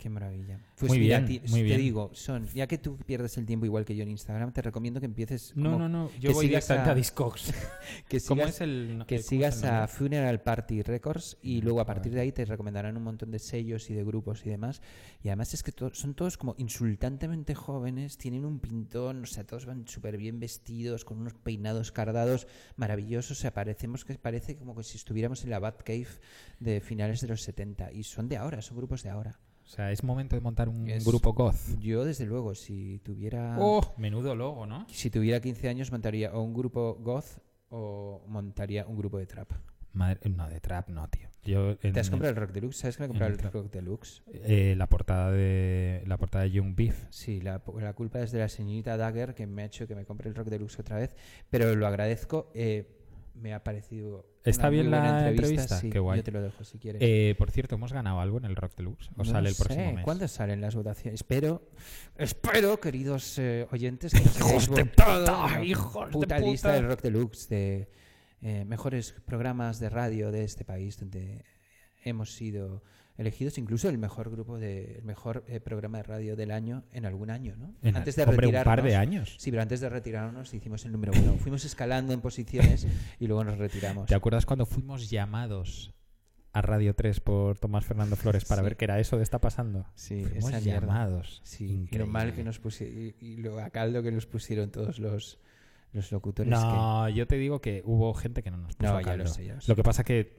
Qué maravilla. Pues Muy mira, bien, ti- muy te bien. digo, Son, ya que tú pierdes el tiempo igual que yo en Instagram, te recomiendo que empieces. No, como- no, no. que Yo voy sigas directamente a, a- Discogs. Que ¿Cómo sigas, es el que eh, cómo es sigas el a? Funeral Party Records y Mm, luego a partir de ahí te recomendarán un montón de sellos y de grupos y demás. Y además es que to- son todos como insultantemente jóvenes, tienen un pintón, o sea, todos van súper bien vestidos, con unos peinados cardados maravillosos. O sea, parecemos que parece como que si estuviéramos en la Batcave de finales de los 70. Y son de ahora, son grupos de ahora. O sea, es momento de montar un Es- grupo goth. Yo, desde luego, si tuviera. Oh, menudo logo, ¿no? Si tuviera 15 años, montaría o un grupo goth o montaría un grupo de trap. Madre- no, de trap no, tío. Yo en- ¿Te has comprado el Rock Deluxe? ¿Sabes que me he comprado el. Rock Deluxe? eh, la portada de la portada de Young Beef. Sí, la, la culpa es de la señorita Dagger que me ha hecho que me compre el Rock Deluxe otra vez, pero lo agradezco. eh, me ha parecido. ¿Está bien la entrevista? Sí, Qué guay. Yo te lo dejo si quieres. Eh, por cierto, ¿hemos ganado algo en el Rock Deluxe? ¿O No sale el sé, próximo mes? ¿Cuándo salen las votaciones? Espero, espero, queridos eh, oyentes, que nos hayáis de puta, hijos de puta puta. lista del Rock Deluxe de eh, mejores programas de radio de este país donde hemos sido elegidos incluso el mejor grupo de el mejor eh, programa de radio del año en algún año, ¿no? En- antes de hombre, un retirarnos. par de años. Sí, pero antes de retirarnos hicimos el número uno. Fuimos escalando en posiciones y luego nos retiramos. ¿Te acuerdas cuando fuimos llamados a Radio 3 por Tomás Fernando Flores para Sí. ver qué era eso que está pasando? Sí, Fuimos llamados. Sí, y lo mal que nos pusieron y, y lo a caldo que nos pusieron todos los, los locutores. No, yo te digo que hubo gente que no nos puso No, a ya lo caldo. sé, lo. Lo que pasa que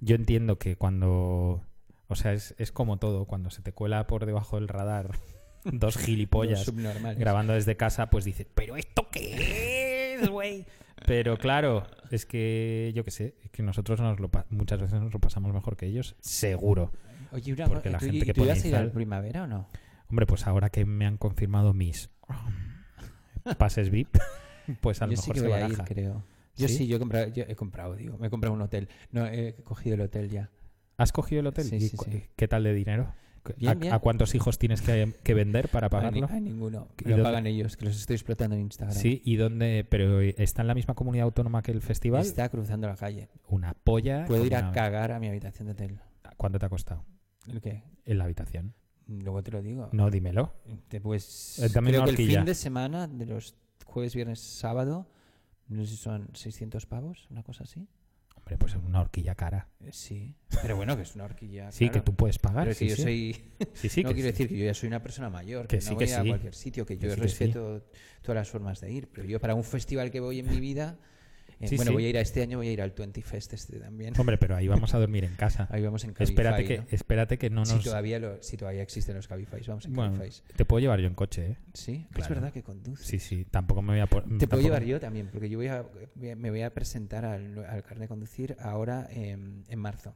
yo entiendo que cuando... O sea, es, es como todo. Cuando se te cuela por debajo del radar dos gilipollas grabando desde casa, pues dices, ¿pero esto qué es, güey? Pero claro, es que yo qué sé, es que nosotros nos lo muchas veces nos lo pasamos mejor que ellos, seguro. Oye, una porque la ¿tú, gente que tú ibas a ir al primavera o no? Hombre, pues ahora que me han confirmado mis pases VIP, pues a lo Yo sí mejor que se voy a ir, creo. Yo ¿Sí? sí, yo he comprado, yo he comprado, digo, me he comprado un hotel. No, he cogido el hotel ya. ¿Has cogido el hotel? Sí, ¿Y sí, cu- sí. ¿Qué tal de dinero? Bien, ¿A, bien. a cuántos hijos tienes que, que vender para pagarlo? a ninguno. ¿Y Me lo pagan ellos, que los estoy explotando en Instagram. Sí, ¿y dónde? ¿Pero está en la misma comunidad autónoma que el festival? Está cruzando la calle. Una polla. Puedo ir a cagar a mi habitación de hotel. ¿Cuánto te ha costado? ¿El qué? En la habitación. Luego te lo digo. No, dímelo. Te- pues Eh, creo que el fin de semana de los jueves, viernes, sábado, no sé si son 600 pavos, una cosa así. Hombre, pues es una horquilla cara. Eh, Sí, pero bueno, que es una horquilla. Sí, claro. que tú puedes pagar. Pero es que sí, yo sí. soy. Sí, sí, no que quiero sí. decir que yo ya soy una persona mayor, Que que, sí, no que voy a sí. cualquier sitio, que yo sí, sí. respeto todas las formas de ir. Pero yo, para un festival que voy en mi vida. Eh, Sí, bueno, sí. voy a ir a este año, voy a ir al 20 Fest este también. Hombre, pero ahí vamos a dormir en casa. Ahí vamos en espérate, Cabify, que, ¿no? espérate que no nos... Si, todavía lo, si todavía existen los Cabify, vamos en Bueno, Cabify. te puedo llevar yo en coche, ¿eh? Sí, es verdad que conduce. Sí, sí, tampoco me voy a... por- Te tampoco- puedo llevar yo también, porque yo voy a, me voy a presentar al, al carnet de conducir ahora en, en marzo,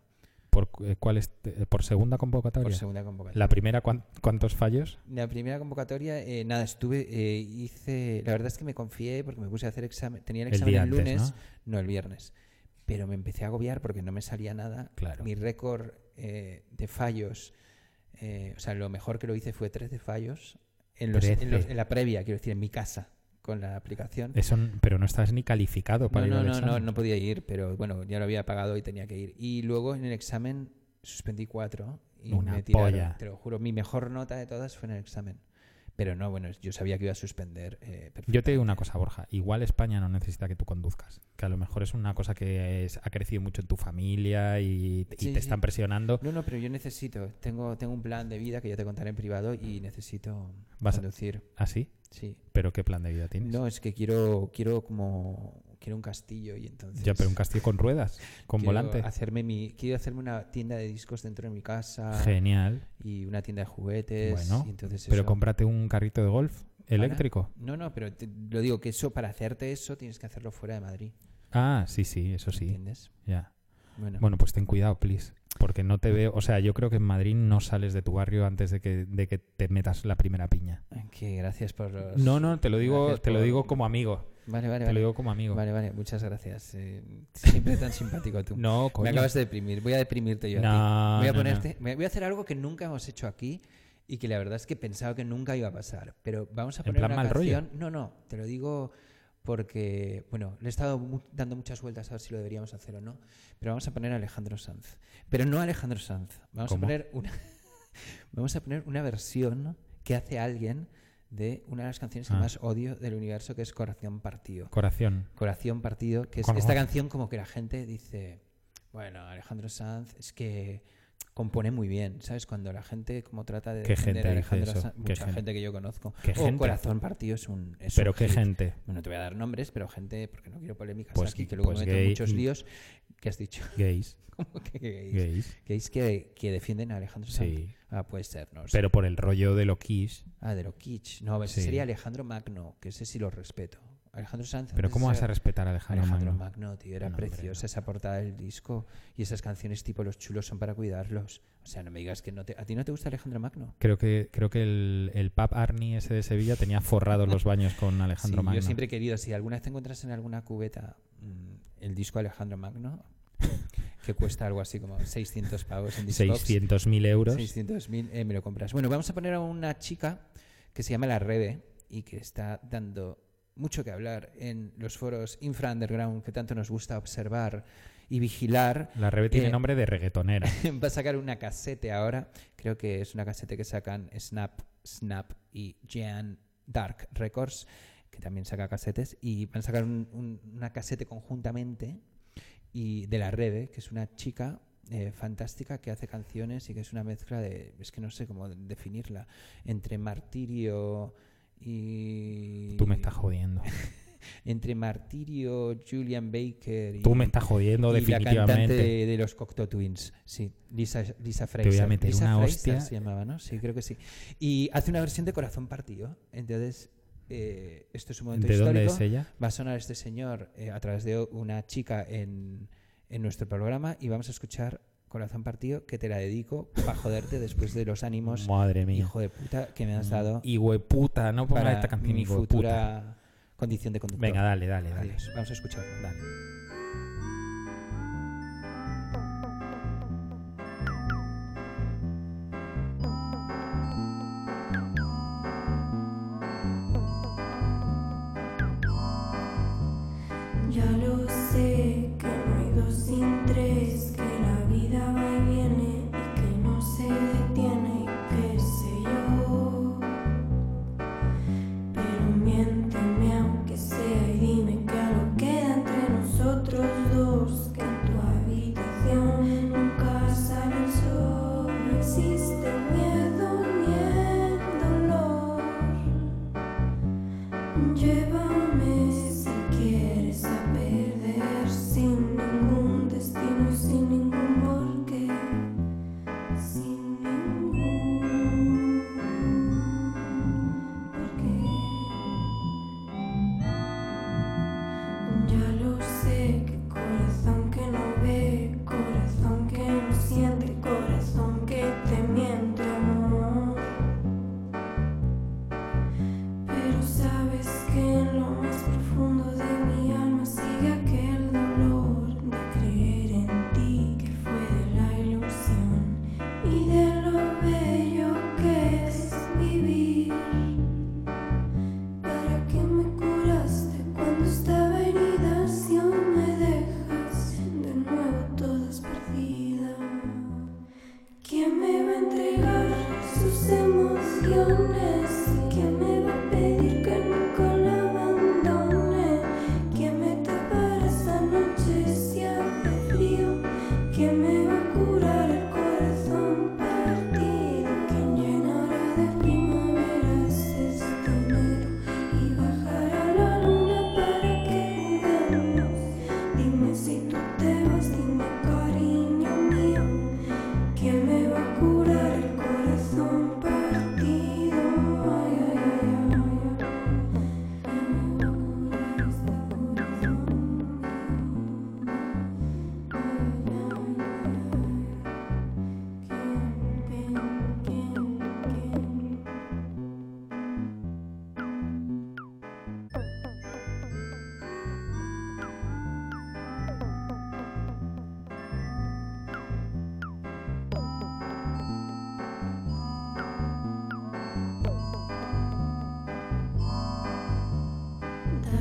¿Por, eh, cuál es, eh, ¿Por segunda convocatoria? por segunda convocatoria. ¿La primera cuán- cuántos fallos? La primera convocatoria, eh, nada, estuve, eh, hice, la verdad es que me confié porque me puse a hacer examen, tenía el examen el antes, lunes, ¿no? no el viernes, pero me empecé a agobiar porque no me salía nada. Claro. Mi récord eh, de fallos, eh, o sea, lo mejor que lo hice fue 13 fallos en, los, en, los- 13. en la previa, quiero decir, en mi casa, con la aplicación. Eso, pero no estás ni calificado para No, ir no, al no, no, no podía ir, pero bueno, ya lo había pagado y tenía que ir. Y luego en el examen suspendí cuatro y Una me tiraron, polla. te lo juro, mi mejor nota de todas fue en el examen. Pero no, bueno, yo sabía que iba a suspender. eh, Yo te digo una cosa, Borja. Igual España no necesita que tú conduzcas. Que a lo mejor es una cosa que es- ha crecido mucho en tu familia y, y Sí, te sí. están presionando. No, no, pero yo necesito, tengo, tengo un plan de vida que ya te contaré en privado y necesito Vas a- conducir. ¿Así? Sí. ¿Pero qué plan de vida tienes? No, es que quiero, quiero como, quiero un castillo y entonces... ya, pero un castillo con ruedas, con quiero volante. Hacerme mi, quiero hacerme una tienda de discos dentro de mi casa. Genial. y una tienda de juguetes. Bueno, y entonces Pero eso- cómprate un carrito de golf ¿Para? eléctrico. No, no, pero te- lo digo que eso, para hacerte eso, tienes que hacerlo fuera de Madrid. Ah, sí, sí, eso sí. ¿Entiendes? Ya. Bueno, Bueno, pues ten cuidado, please. Porque no te veo. O sea, yo creo que en Madrid no sales de tu barrio antes de que, de que te metas la primera piña. que gracias por los... No, no, te lo digo, te lo digo como amigo. Vale, vale, Te vale. lo digo como amigo. Vale, vale, muchas gracias. eh, siempre tan simpático tú. No, Me coño. acabas de deprimir. Voy a deprimirte yo a No, ti. Voy a no, ponerte, me- voy a hacer algo que nunca hemos hecho aquí y que la verdad es que pensaba que nunca iba a pasar. Pero vamos a ¿En poner plan una mal rollo? canción. No, no, te lo digo porque, bueno, le he estado mu- dando muchas vueltas a ver si lo deberíamos hacer o no, pero vamos a poner a Alejandro Sanz. Pero no a Alejandro Sanz, vamos ¿Cómo? a poner una vamos a poner una versión que hace alguien de una de las canciones que Ah. más odio del universo, que es Corazón Partido. Corazón. Corazón Partido, que es Corazón. esta canción como que la gente dice, bueno, Alejandro Sanz es que compone muy bien, ¿sabes? Cuando la gente como trata de ¿Qué defender gente a Alejandro? Sanz, ¿Qué mucha gente? gente que yo conozco. ¿Qué o gente? Corazón Partido es un es Pero un qué hit. gente. Bueno, te voy a dar nombres, pero gente, porque no quiero polémicas Pues- aquí, que luego pues me meto gay- muchos líos. ¿Qué has dicho? Gays. ¿Cómo que gays? Gays. Gays que, que defienden a Alejandro Sanz. Sí. Ah, puede ser, no sé. Pero por el rollo de lo quiche. Ah, de lo kitsch. No, ese Sí. sería Alejandro Magno, que ese sí lo respeto. Alejandro Sanz. Pero ¿cómo vas a respetar a Alejandro, Alejandro Magno? Magno, tío, era No, preciosa no. esa portada del disco y esas canciones tipo Los chulos son para cuidarlos. O sea, no me digas que no te... ¿A ti no te gusta Alejandro Magno? Creo que, creo que el, el pub Arnie ese de Sevilla tenía forrados los baños con Alejandro Sí, Magno. yo siempre he querido, si alguna vez te encuentras en alguna cubeta mm, el disco Alejandro Magno, que cuesta algo así como 600 pavos en Discogs, 600.000 euros. 600.000, eh, me lo compras. Bueno, vamos a poner a una chica que se llama La Rebe y que está dando mucho que hablar en los foros infra underground que tanto nos gusta observar y vigilar. La Rebe tiene Eh, nombre de reggaetonera. Va a sacar una casete ahora. Creo que es una casete que sacan Snap, Snap y Jan Dark Records, que también saca casetes. Y van a sacar un- un- una casete conjuntamente y de la Rebe, que es una chica eh, fantástica que hace canciones y que es una mezcla de, es que no sé cómo definirla, entre martirio y... Tú me estás jodiendo. Entre martirio, Julian Baker y... Tú me estás jodiendo y la cantante definitivamente. de, de los Cocteau Twins, sí, Lisa, Lisa voy a Fraser. meter Lisa una Fraser hostia. se llamaba, ¿no? Sí, creo que sí. Y hace una versión de Corazón Partido. Entonces, eh, esto es un momento ¿De dónde histórico. es ella? Va a sonar este señor eh, a través de una chica en, en nuestro programa y vamos a escuchar Corazón Partido, que te la dedico para joderte después de los ánimos, Madre mía. hijo de puta, que me has dado Y hueputa, no pongas esta canción. mi futura condición de conductor. Venga, dale, dale, dale. Adiós. Vamos a escucharlo. Dale. heaven.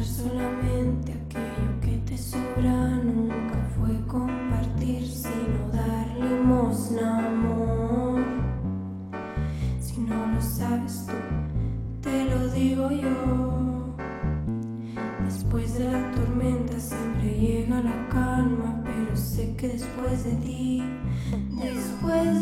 Solamente aquello que te sobra. Nunca fue compartir, sino dar limosna, amor. Si no lo sabes tú, te lo digo yo. Después de la tormenta siempre llega la calma, pero sé que después de ti, después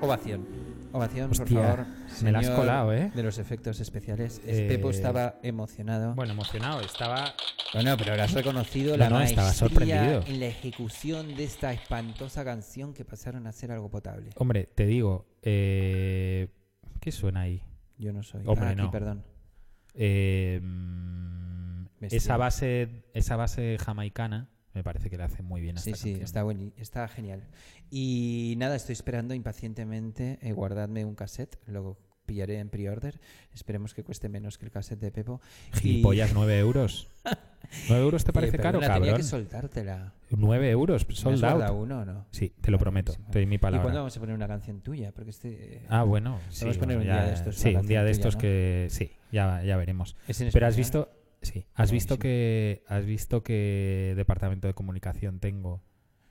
Ovación. Ovación, por favor. me la has colado, ¿eh? De los efectos especiales. Eh, Pepo estaba emocionado. Bueno, emocionado. Estaba. Bueno, pero lo has reconocido No, la no, estaba maestría sorprendido. en la ejecución de esta espantosa canción que pasaron a ser algo potable. Hombre, te digo. Eh... ¿Qué suena ahí? Yo no soy. Hombre, Ah, aquí, no. perdón. Eh, mm, esa base esa base jamaicana me parece que le hace muy bien a Sí, esta sí, canción. está, buen, está genial. Y nada, estoy esperando impacientemente. eh, guardadme un cassette, lo pillaré en pre-order. Esperemos que cueste menos que el cassette de Pepo. Gilipollas, 9 euros. ¿9 euros te parece perdona, caro, Tenía cabrón? que soltártela. 9 euros, ¿Me has sold out. uno no? Sí, te lo prometo, buenísimo. te doy mi ¿Y cuándo palabra. vamos a poner una canción tuya? Porque este... eh, Ah, bueno, sí, Podemos poner bueno, un día ya- de estos Sí, un día de canción tuya, estos ¿no? que sí, ya, ya veremos. ¿es en Pero has visto, sí, has visto que has visto que departamento de comunicación tengo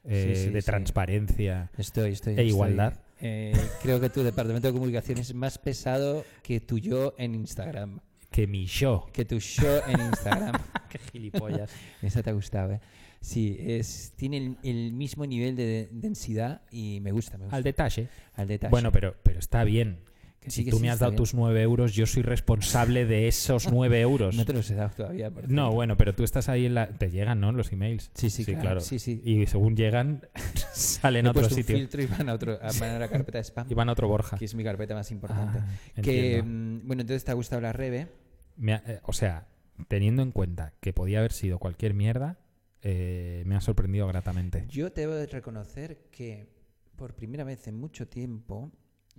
eh, Sí, sí, de transparencia. Estoy, estoy. E estoy. igualdad. Eh, creo que tu departamento de comunicación es más pesado que tu yo en Instagram. Que mi yo. Que tu show en Instagram. Qué gilipollas. Esa te ha gustado, ¿eh? Sí, es, tiene el, el mismo nivel de densidad y me gusta, me gusta. Al detalle. Al detalle. Bueno, pero, pero está bien. Sí, que tú sí, me has dado bien. tus 9 euros, yo soy responsable de esos 9 euros. No te los he dado todavía. por No, bueno, pero tú estás ahí en la... Te llegan, ¿no? Los emails. Sí, sí, claro. Sí, sí. Y según llegan, salen a otro un sitio. filtro y van a, otro, a, van a la carpeta de spam, Y van a otro Borja. que es mi carpeta más importante. Ah, que, mm, bueno, entonces te ha gustado la Rebe. Me ha- eh, o sea, teniendo en cuenta que podía haber sido cualquier mierda, eh, me ha sorprendido gratamente. Yo te debo de reconocer que por primera vez en mucho tiempo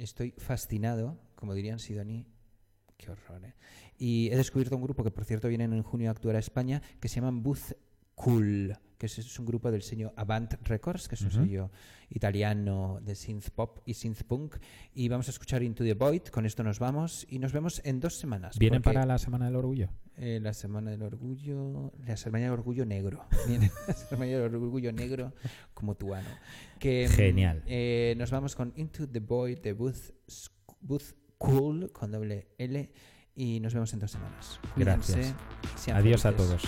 estoy fascinado, como dirían Sidoní, qué horror, ¿eh? Y he descubierto un grupo que, por cierto, viene en junio a actuar a España, que se llaman Booth Cool, que es, un grupo del sello Avant Records, que es un sello italiano de synth pop y synth punk. Y vamos a escuchar Into the Void, con esto nos vamos y nos vemos en dos semanas. ¿Vienen para la Semana del Orgullo? eh, la Semana del Orgullo, la Semana del Orgullo Negro. Viene la Semana del Orgullo Negro como tuano. Que, mm, Genial. eh, nos vamos con Into the Void de Booth, Booth Cool con doble L y nos vemos en dos semanas. Gracias. Cuídense, Adiós a todos.